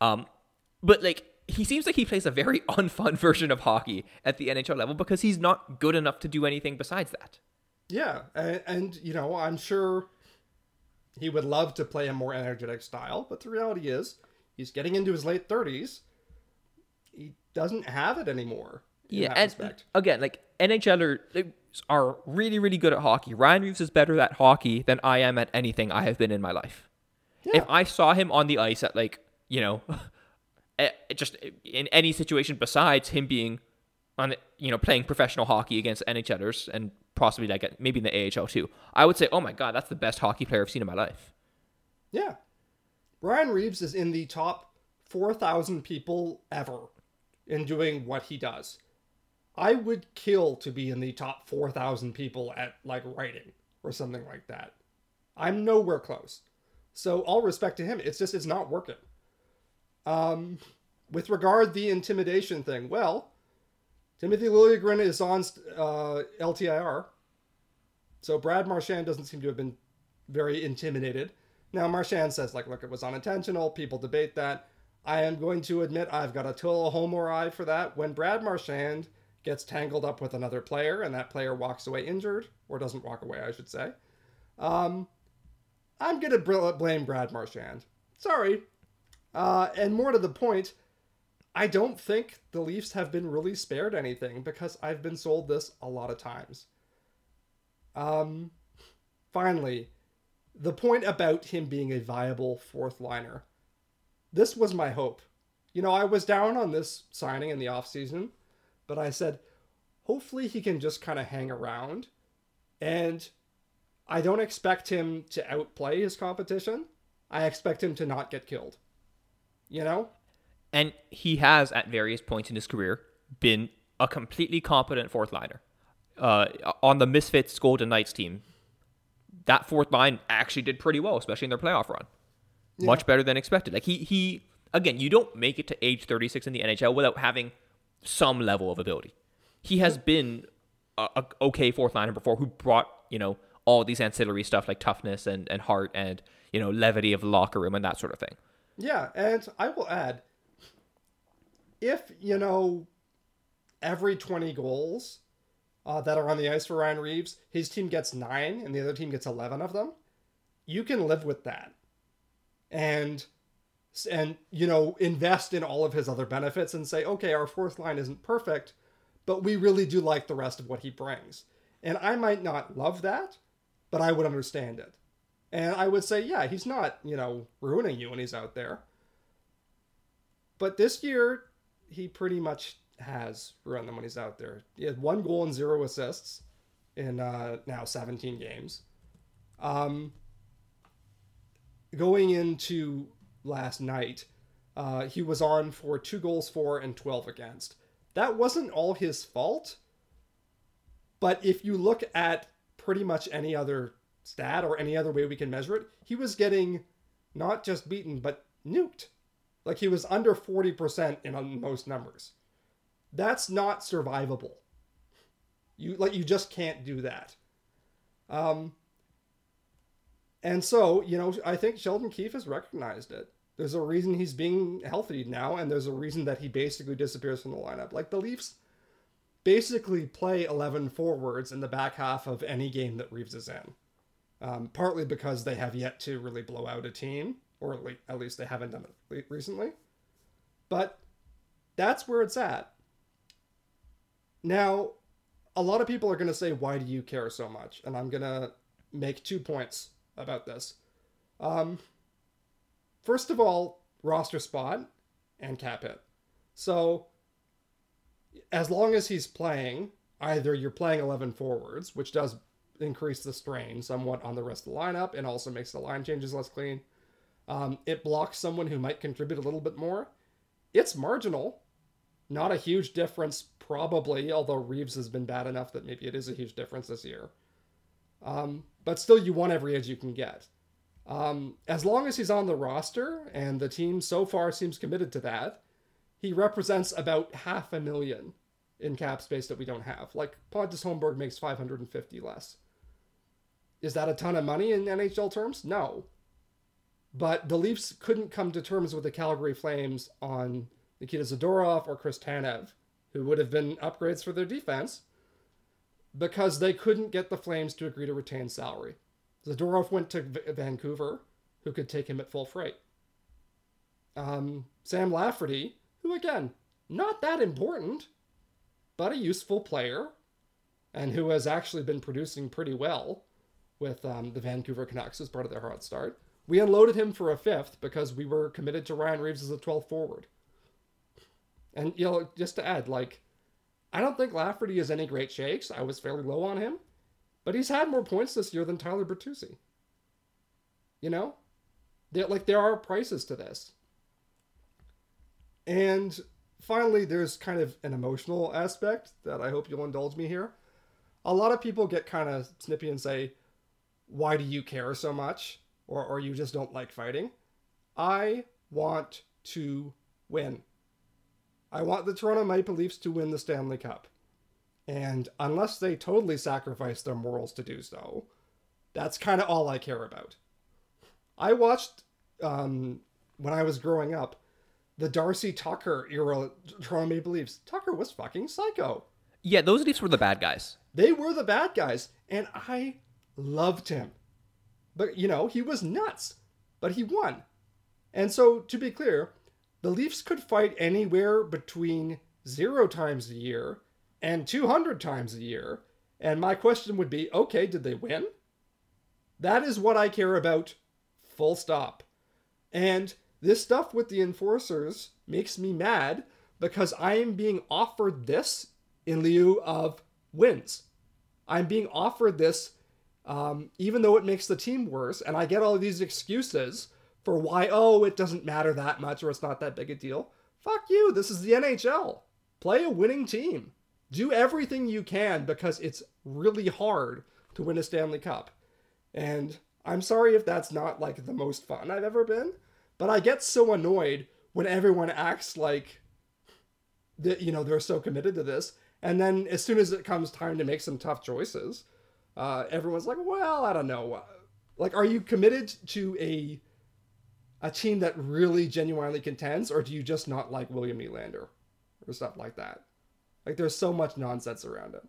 Um, but like he seems like he plays a very unfun version of hockey at the NHL level because he's not good enough to do anything besides that. Yeah, and, and you know, I'm sure he would love to play a more energetic style, but the reality is, he's getting into his late 30s. He doesn't have it anymore. Yeah, and respect. again, like NHLers are really, really good at hockey. Ryan Reaves is better at hockey than I am at anything I have been in my life. Yeah. If I saw him on the ice at like, you know, eh, just in any situation besides him being on, you know, playing professional hockey against NHLers and possibly like maybe in the AHL too, I would say, oh my god, that's the best hockey player I've seen in my life. Yeah, Ryan Reaves is in the top four thousand people ever in doing what he does. I would kill to be in the top 4,000 people at like writing or something like that. I'm nowhere close. So all respect to him. It's just it's not working. Um, with regard the intimidation thing, well, Timothy Liljegren is on uh, LTIR, so Brad Marchand doesn't seem to have been very intimidated. Now Marchand says like, look, it was unintentional. People debate that. I am going to admit I've got a total homer eye for that. When Brad Marchand gets tangled up with another player and that player walks away injured, or doesn't walk away, I should say, um, I'm going to blame Brad Marchand. Sorry. Uh, and more to the point, I don't think the Leafs have been really spared anything because I've been sold this a lot of times. Um, finally, the point about him being a viable fourth liner. This was my hope. You know, I was down on this signing in the offseason but I said, hopefully he can just kind of hang around. And I don't expect him to outplay his competition. I expect him to not get killed. You know? And he has, at various points in his career, been a completely competent fourth liner. Uh, on the Misfits Golden Knights team, that fourth line actually did pretty well, especially in their playoff run. Yeah. Much better than expected. Like he he again, you don't make it to age 36 in the NHL without having some level of ability. He has been a, a okay fourth liner before who brought, you know, all these ancillary stuff like toughness and, and heart and, you know, levity of locker room and that sort of thing. Yeah, and I will add if, you know, every 20 goals uh, that are on the ice for Ryan Reaves, his team gets nine and the other team gets 11 of them, you can live with that. And and you know invest in all of his other benefits and say okay our fourth line isn't perfect but we really do like the rest of what he brings. And i might not love that but i would understand it. And i would say yeah he's not you know ruining you when he's out there. But this year he pretty much has ruined them when he's out there. He had one goal and zero assists in uh, now 17 games. Um, going into last night, uh, he was on for two goals for and 12 against. That wasn't all his fault, but if you look at pretty much any other stat or any other way we can measure it, he was getting not just beaten, but nuked. Like he was under 40% in most numbers. That's not survivable. You like you just can't do that. Um, and so, you know, I think Sheldon Keefe has recognized it. There's a reason he's being healthy now, and there's a reason that he basically disappears from the lineup. Like the Leafs basically play 11 forwards in the back half of any game that Reaves is in. Um, partly because they have yet to really blow out a team, or at least they haven't done it recently. But that's where it's at. Now, a lot of people are going to say, why do you care so much? And I'm going to make two points about this. Um, first of all, roster spot and cap hit. So as long as he's playing, either you're playing 11 forwards, which does increase the strain somewhat on the rest of the lineup and also makes the line changes less clean. Um, it blocks someone who might contribute a little bit more. It's marginal, not a huge difference, probably, although Reaves has been bad enough that maybe it is a huge difference this year. Um, but still, you want every edge you can get. Um, as long as he's on the roster, and the team so far seems committed to that, he represents about half a million in cap space that we don't have. Like Pontus Holmberg makes 550 less. Is that a ton of money in NHL terms? No. But the Leafs couldn't come to terms with the Calgary Flames on Nikita Zadorov or Chris Tanev, who would have been upgrades for their defense, because they couldn't get the Flames to agree to retain salary. Zadorov went to v- Vancouver, who could take him at full freight. Um, Sam Lafferty, who again, not that important, but a useful player, and who has actually been producing pretty well with um, the Vancouver Canucks as part of their hot start. We unloaded him for a fifth because we were committed to Ryan Reaves as a 12th forward. And, you know, just to add, like, I don't think Lafferty is any great shakes. I was fairly low on him. But he's had more points this year than Tyler Bertuzzi. You know? There, like, there are prices to this. And finally, there's kind of an emotional aspect that I hope you'll indulge me here. A lot of people get kind of snippy and say, Why do you care so much? Or, or you just don't like fighting. I want to win. I want the Toronto Maple Leafs to win the Stanley Cup. And unless they totally sacrifice their morals to do so, that's kind of all I care about. I watched, um, when I was growing up, the Darcy Tucker era Toronto Maple Leafs. Tucker was fucking psycho. Yeah, those Leafs were the bad guys. They were the bad guys, and I loved him. But, you know, he was nuts, but he won. And so, to be clear, the Leafs could fight anywhere between zero times a year and 200 times a year. And my question would be okay, did they win? That is what I care about, full stop. And this stuff with the enforcers makes me mad because I am being offered this in lieu of wins. I'm being offered this um, even though it makes the team worse. And I get all these excuses for why, oh, it doesn't matter that much or it's not that big a deal. Fuck you. This is the NHL. Play a winning team. Do everything you can because it's really hard to win a Stanley Cup. And I'm sorry if that's not like the most fun I've ever been, but I get so annoyed when everyone acts like that, you know, they're so committed to this. And then as soon as it comes time to make some tough choices, uh, everyone's like, well, I don't know. Like, are you committed to a a team that really genuinely contends, or do you just not like William Nylander or stuff like that? Like, there's so much nonsense around it.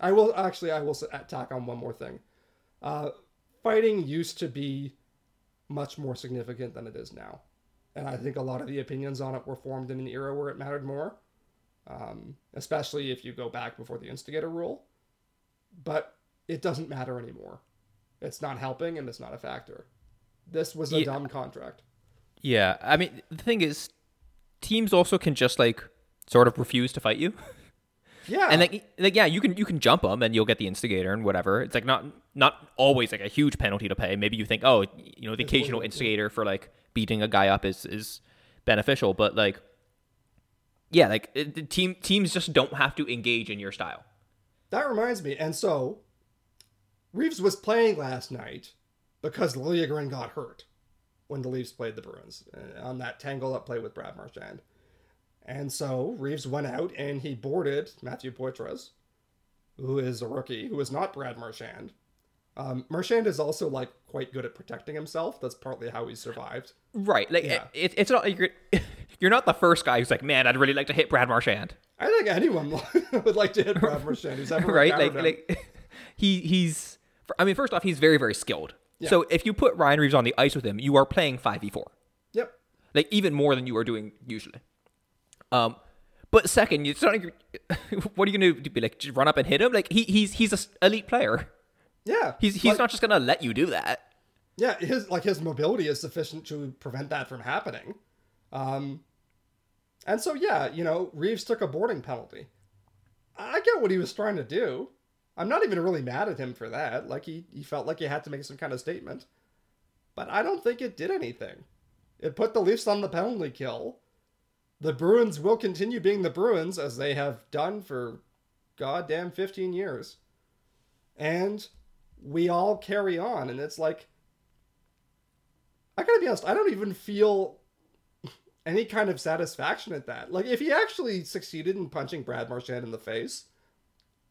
I will actually, I will attack on one more thing. Uh, fighting used to be much more significant than it is now, and I think a lot of the opinions on it were formed in an era where it mattered more, um, especially if you go back before the instigator rule. But it doesn't matter anymore. It's not helping, and it's not a factor. This was a Yeah. dumb contract. Yeah, I mean the thing is, teams also can just like sort of refuse to fight you, Yeah, and like like yeah, you can you can jump them and you'll get the instigator and whatever. It's like not not always like a huge penalty to pay. Maybe you think oh you know the occasional instigator for like beating a guy up is is beneficial, but like yeah, like it, the team teams just don't have to engage in your style. that reminds me. And so, Reaves was playing last night because Liljegren got hurt when the Leafs played the Bruins uh, on that tangle up play with Brad Marchand. And so Reaves went out and he boarded Matthew Poitras, who is a rookie, who is not Brad Marchand. Um, Marchand is also like quite good at protecting himself. That's partly how he survived. Right, like Yeah. it, it's not like you're you're not the first guy who's like man I'd really like to hit Brad Marchand. I think anyone would like to hit Brad Marchand who's ever right? Like, him. like he he's. I mean, first off, he's very very skilled. Yeah. So if you put Ryan Reaves on the ice with him, you are playing five v four, Yep. like even more than you are doing usually. Um, but second, it's not like you're, what are you gonna do? Be like just run up and hit him? Like he he's he's a elite player. Yeah. He's he's Like- not just gonna let you do that. Yeah, his like his mobility is sufficient to prevent that from happening. Um, and so yeah, you know, Reaves took a boarding penalty. I get what he was trying to do. I'm not even really mad at him for that. Like he he felt like he had to make some kind of statement. But I don't think it did anything. It put the Leafs on the penalty kill. The Bruins will continue being the Bruins as they have done for goddamn 15 years. And we all carry on and it's like I gotta be honest, I don't even feel any kind of satisfaction at that. Like, if he actually succeeded in punching Brad Marchand in the face,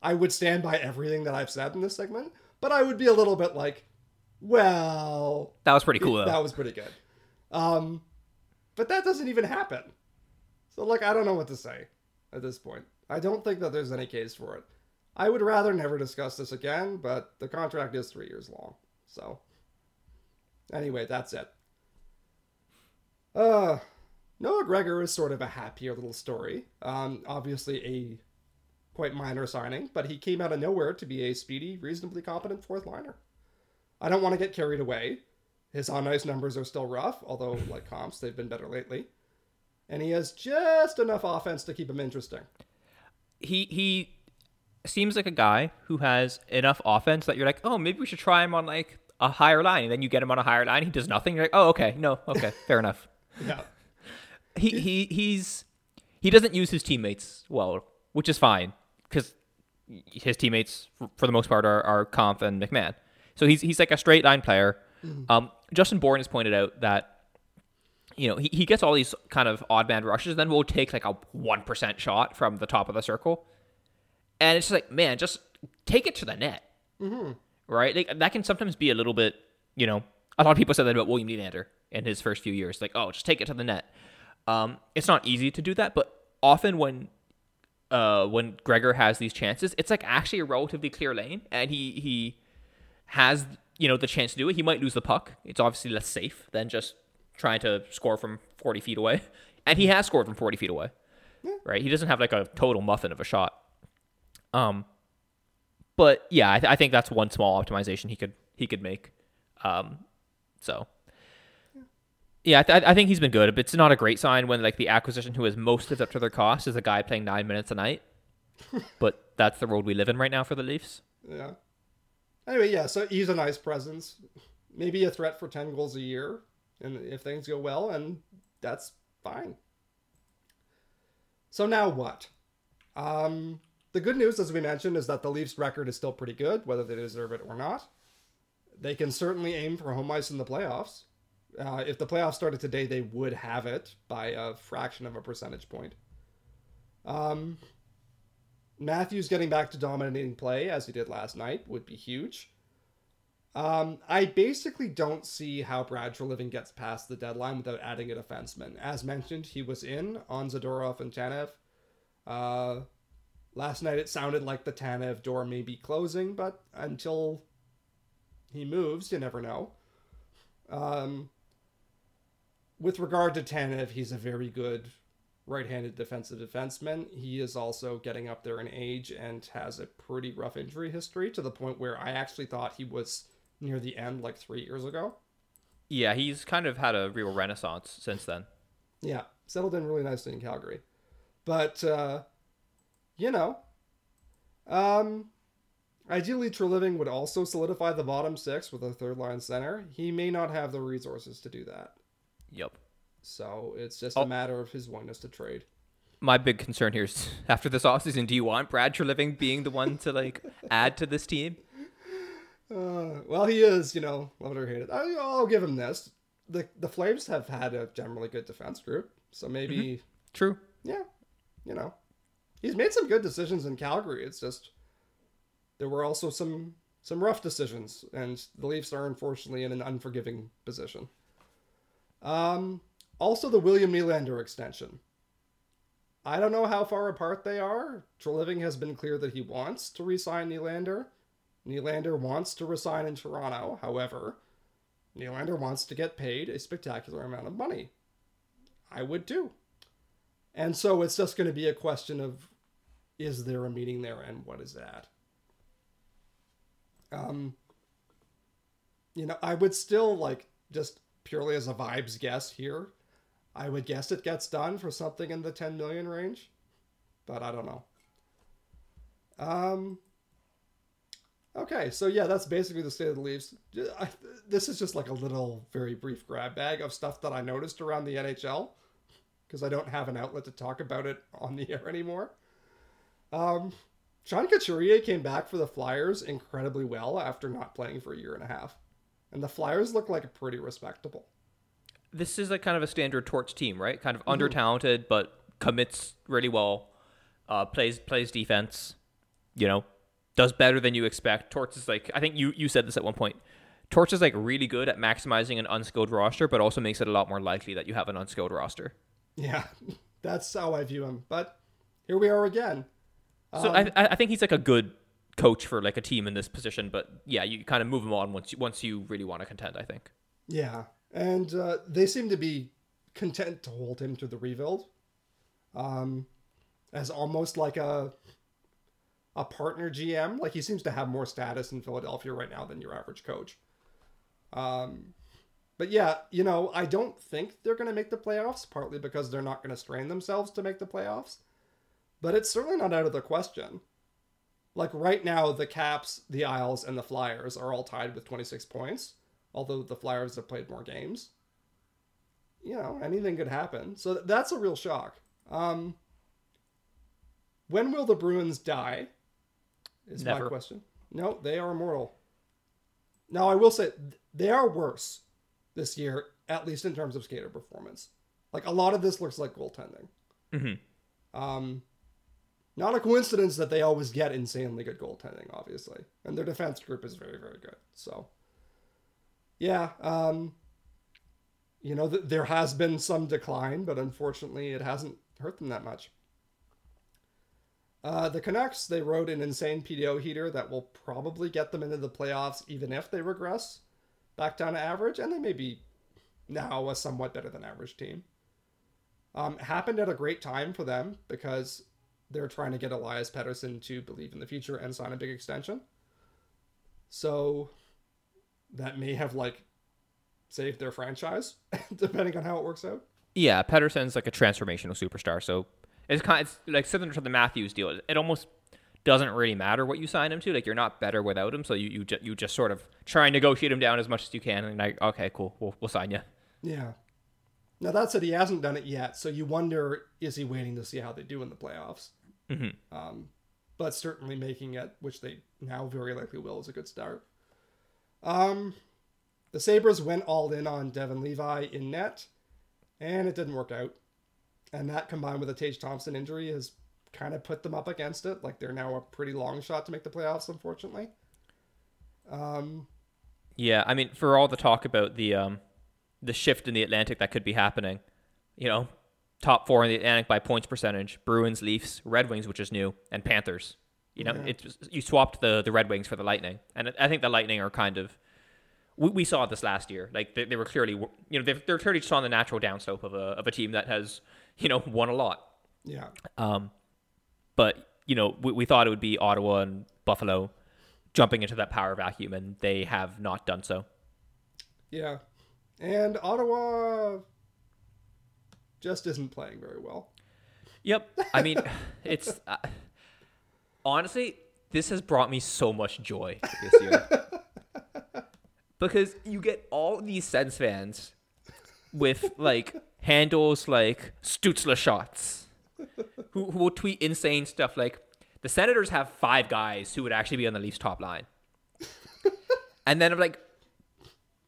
I would stand by everything that I've said in this segment, but I would be a little bit like, well, That was pretty cool though. that was pretty good. Um, but that doesn't even happen. So, like, I don't know what to say at this point. I don't think that there's any case for it. I would rather never discuss this again, but the contract is three years long. So, anyway, that's it. Uh, Noah Gregor is sort of a happier little story. Um, obviously a quite minor signing, but he came out of nowhere to be a speedy, reasonably competent fourth liner. I don't want to get carried away. His on ice numbers are still rough, although like comps, they've been better lately. And he has just enough offense to keep him interesting. He he seems like a guy who has enough offense that you're like, oh, maybe we should try him on like a higher line. And then you get him on a higher line, he does nothing. You're like, oh, okay, no, okay, fair enough. Yeah. He he he's he doesn't use his teammates well, which is fine because his teammates for the most part are, are Kampf and McMann. So he's he's like a straight line player. Mm-hmm. Um, Justin Bourne has pointed out that you know he, he gets all these kind of odd man rushes, then we'll take like a one percent shot from the top of the circle, and it's just like man, just take it to the net, mm-hmm. right? Like, that can sometimes be a little bit, you know. A lot of people said that about William Nylander in his first few years, like oh, just take it to the net. Um, it's not easy to do that, but often when uh, when Gregor has these chances, it's like actually a relatively clear lane, and he he has you know the chance to do it. He might lose the puck. It's obviously less safe than just trying to score from forty feet away, and he has scored from forty feet away. Yeah. Right? He doesn't have like a total muffin of a shot. Um, but yeah, I, th- I think that's one small optimization he could he could make. Um, so yeah, I, th- I, think he's been good. But It's not a great sign when like the acquisition who has most lived up to their cost is a guy playing nine minutes a night. but that's the world we live in right now for the Leafs. Yeah. Anyway, yeah. So he's a nice presence, maybe a threat for ten goals a year, and if things go well, and that's fine. So now what? Um, the good news, as we mentioned, is that the Leafs' record is still pretty good, whether they deserve it or not. They can certainly aim for home ice in the playoffs. Uh, if the playoffs started today, they would have it by a fraction of a percentage point. Um, Matthews getting back to dominating play as he did last night would be huge. Um, I basically don't see how Brad Treliving gets past the deadline without adding a defenseman. As mentioned, he was in on Zadorov and Tanev. Uh, last night it sounded like the Tanev door may be closing, but until he moves, you never know. Um, with regard to Tanev, he's a very good right-handed defensive defenseman. He is also getting up there in age and has a pretty rough injury history to the point where I actually thought he was near the end like three years ago. Yeah, he's kind of had a real renaissance since then. Yeah, settled in really nicely in Calgary. But uh, you know, um, ideally Treliving would also solidify the bottom six with a third line center. He may not have the resources to do that. Yep. So it's just oh. a matter of his willingness to trade. My big concern here is after this offseason, do you want Brad Treliving being the one to like add to this team? Uh, well, he is, you know, love it or hate it. I, will give him this. The the Flames have had a generally good defense group, so maybe mm-hmm. true. Yeah, you know, he's made some good decisions in Calgary. It's just there were also some some rough decisions, and the Leafs are unfortunately in an unforgiving position. Um, also, the William Nylander extension. I don't know how far apart they are. Treliving has been clear that he wants to resign Nylander. Nylander wants to resign in Toronto. However, Nylander wants to get paid a spectacular amount of money. I would too. And so it's just going to be a question of is there a meeting there and what is that? Um, you know, I would still like just purely as a vibes guess here. I would guess it gets done for something in the 10 million range, but I don't know. Um. Okay, so yeah, that's basically the state of the Leafs. I, this is just like a little, very brief grab bag of stuff that I noticed around the NHL because I don't have an outlet to talk about it on the air anymore. Um, Sean Couturier came back for the Flyers incredibly well after not playing for a year and a half and the Flyers look like pretty respectable. This is like kind of a standard Torts team, right? Kind of mm-hmm. under talented, but commits really well. Uh, plays plays defense. You know, does better than you expect. Torts is like I think you you said this at one point. Torts is like really good at maximizing an unskilled roster, but also makes it a lot more likely that you have an unskilled roster. Yeah, that's how I view him. But here we are again. So Um, I, I think he's like a good coach for like a team in this position. But yeah, you kind of move him on once you, once you really want to contend. I think. Yeah, and uh, they seem to be content to hold him to the rebuild, um, as almost like a a partner GM. Like he seems to have more status in Philadelphia right now than your average coach. Um, but yeah, you know, I don't think they're going to make the playoffs, partly because they're not going to strain themselves to make the playoffs. But it's certainly not out of the question. Like right now, the Caps, the Isles, and the Flyers are all tied with 26 points, although the Flyers have played more games. You know, anything could happen. So that's a real shock. Um, when will the Bruins die? Is my question. No, they are immortal. Now, I will say they are worse this year, at least in terms of skater performance. Like a lot of this looks like goaltending. Mhm. Um, not a coincidence that they always get insanely good goaltending, obviously, and their defense group is very, very good. So, yeah, um, you know, th- there has been some decline, but unfortunately, it hasn't hurt them that much. Uh, the Canucks, they rode an insane PDO heater that will probably get them into the playoffs, even if they regress back down to average, and they may be now a somewhat better than average team. Um, happened at a great time for them because they're trying to get Elias Pettersson to believe in the future and sign a big extension. So that may have like saved their franchise, depending on how it works out. Yeah, Pettersson's like a transformational superstar, so it's kind of, it's like similar to the Matthews deal. It almost doesn't really matter what you sign him to. Like you're not better without him, so you you, ju- you just sort of try and negotiate him down as much as you can, and like okay, cool, we'll we'll sign you. Yeah. Now that said, he hasn't done it yet, so you wonder is he waiting to see how they do in the playoffs? Mhm. Um, but certainly making it, which they now very likely will, is a good start. Um, the Sabres went all in on Devon Levi in net, and it didn't work out. And that combined with a Tage Thompson injury has kind of put them up against it. Like they're now a pretty long shot to make the playoffs, unfortunately. Um, Yeah, I mean, for all the talk about the um, the shift in the Atlantic that could be happening, you know, top four in the Atlantic by points percentage: Bruins, Leafs, Red Wings, which is new, and Panthers. You know, Yeah. it's you swapped the the Red Wings for the Lightning, and I think the Lightning are kind of. We, we saw this last year. Like they, they were clearly, you know, they're, they're clearly just on the natural downslope of a of a team that has, you know, won a lot. yeah. Um, but you know, we, we thought it would be Ottawa and Buffalo jumping into that power vacuum, and they have not done so. Yeah. And Ottawa just isn't playing very well. Yep. I mean, it's uh, honestly, this has brought me so much joy this year because you get all these Sens fans with like handles like Stutzler shots, who, who will tweet insane stuff like the Senators have five guys who would actually be on the Leafs top line, and then I'm like.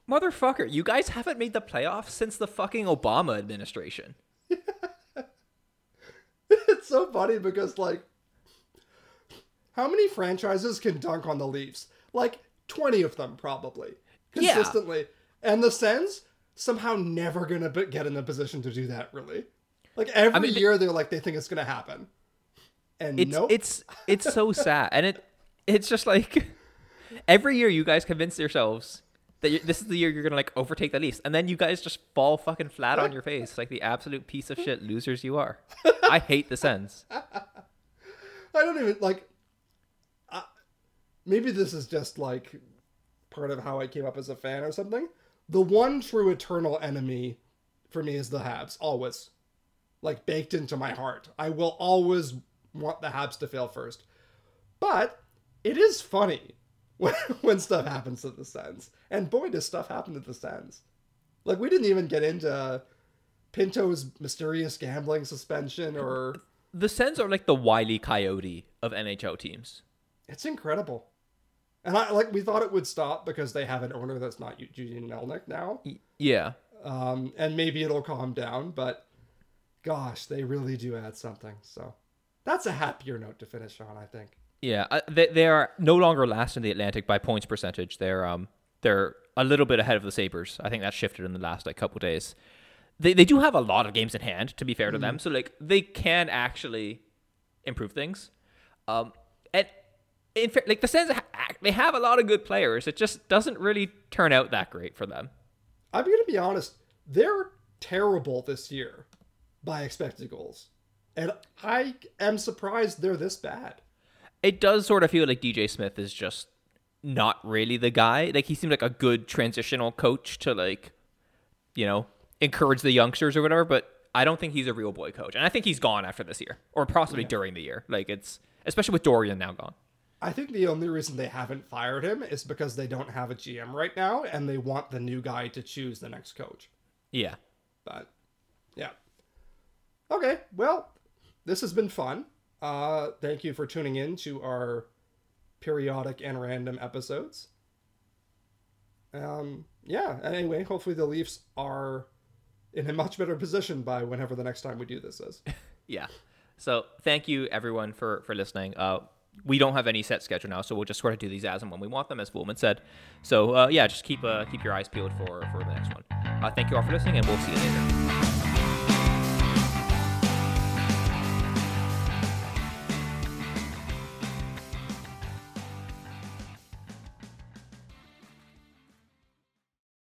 Motherfucker, you guys haven't made the playoffs since the fucking Obama administration. it's so funny because like how many franchises can dunk on the Leafs? Like 20 of them probably. Yeah. Consistently. And the Sens somehow never be- get in the position to do that really. Like every mean, year they're like they think it's to happen. And It's nope. it's it's so sad, and it it's just like every year you guys convince yourselves that this is the year you're gonna like overtake the Leafs, and then you guys just fall fucking flat on your face like the absolute piece of shit losers you are. I hate the Sens. I don't even like. I maybe this is just like part of how I came up as a fan or something. The one true eternal enemy for me is the Habs. Always, like baked into my heart. I will always want the Habs to fail first. But it is funny when when stuff happens to the Sens, and boy, does stuff happen to the Sens. Like we didn't even get into Pinto's mysterious gambling suspension or. The Sens are like the wily coyote of NHL teams. It's incredible. And I like we thought it would stop because they have an owner that's not Eugene Melnyk now. Yeah. Um, and maybe it'll calm down, but gosh, they really do add something. So that's a happier note to finish on, I think. Yeah, they they are no longer last in the Atlantic by points percentage. They're um they're a little bit ahead of the Sabres. I think that shifted in the last like couple days. They they do have a lot of games in hand. To be fair to them, so like they can actually improve things. Um, and in fact, like the Sens, they have a lot of good players. It just doesn't really turn out that great for them. I'm going to be honest. They're terrible this year by expected goals. And I am surprised they're this bad. It does sort of feel like DJ Smith is just not really the guy. Like he seemed like a good transitional coach to like, you know, encourage the youngsters or whatever, but I don't think he's a real boy coach. And I think he's gone after this year or possibly yeah. during the year. Like it's especially with Dorion now gone. I think the only reason they haven't fired him is because they don't have a GM right now and they want the new guy to choose the next coach. Yeah. But yeah. Okay, well, this has been fun. Uh thank you for tuning in to our periodic and random episodes. Um yeah, anyway, hopefully the Leafs are in a much better position by whenever the next time we do this is. yeah. So thank you everyone for for listening. Uh we don't have any set schedule now, so we'll just sort of do these as and when we want them, as Woolman said. So uh, yeah, just keep uh, keep your eyes peeled for for the next one. Uh, thank you all for listening, and we'll see you later.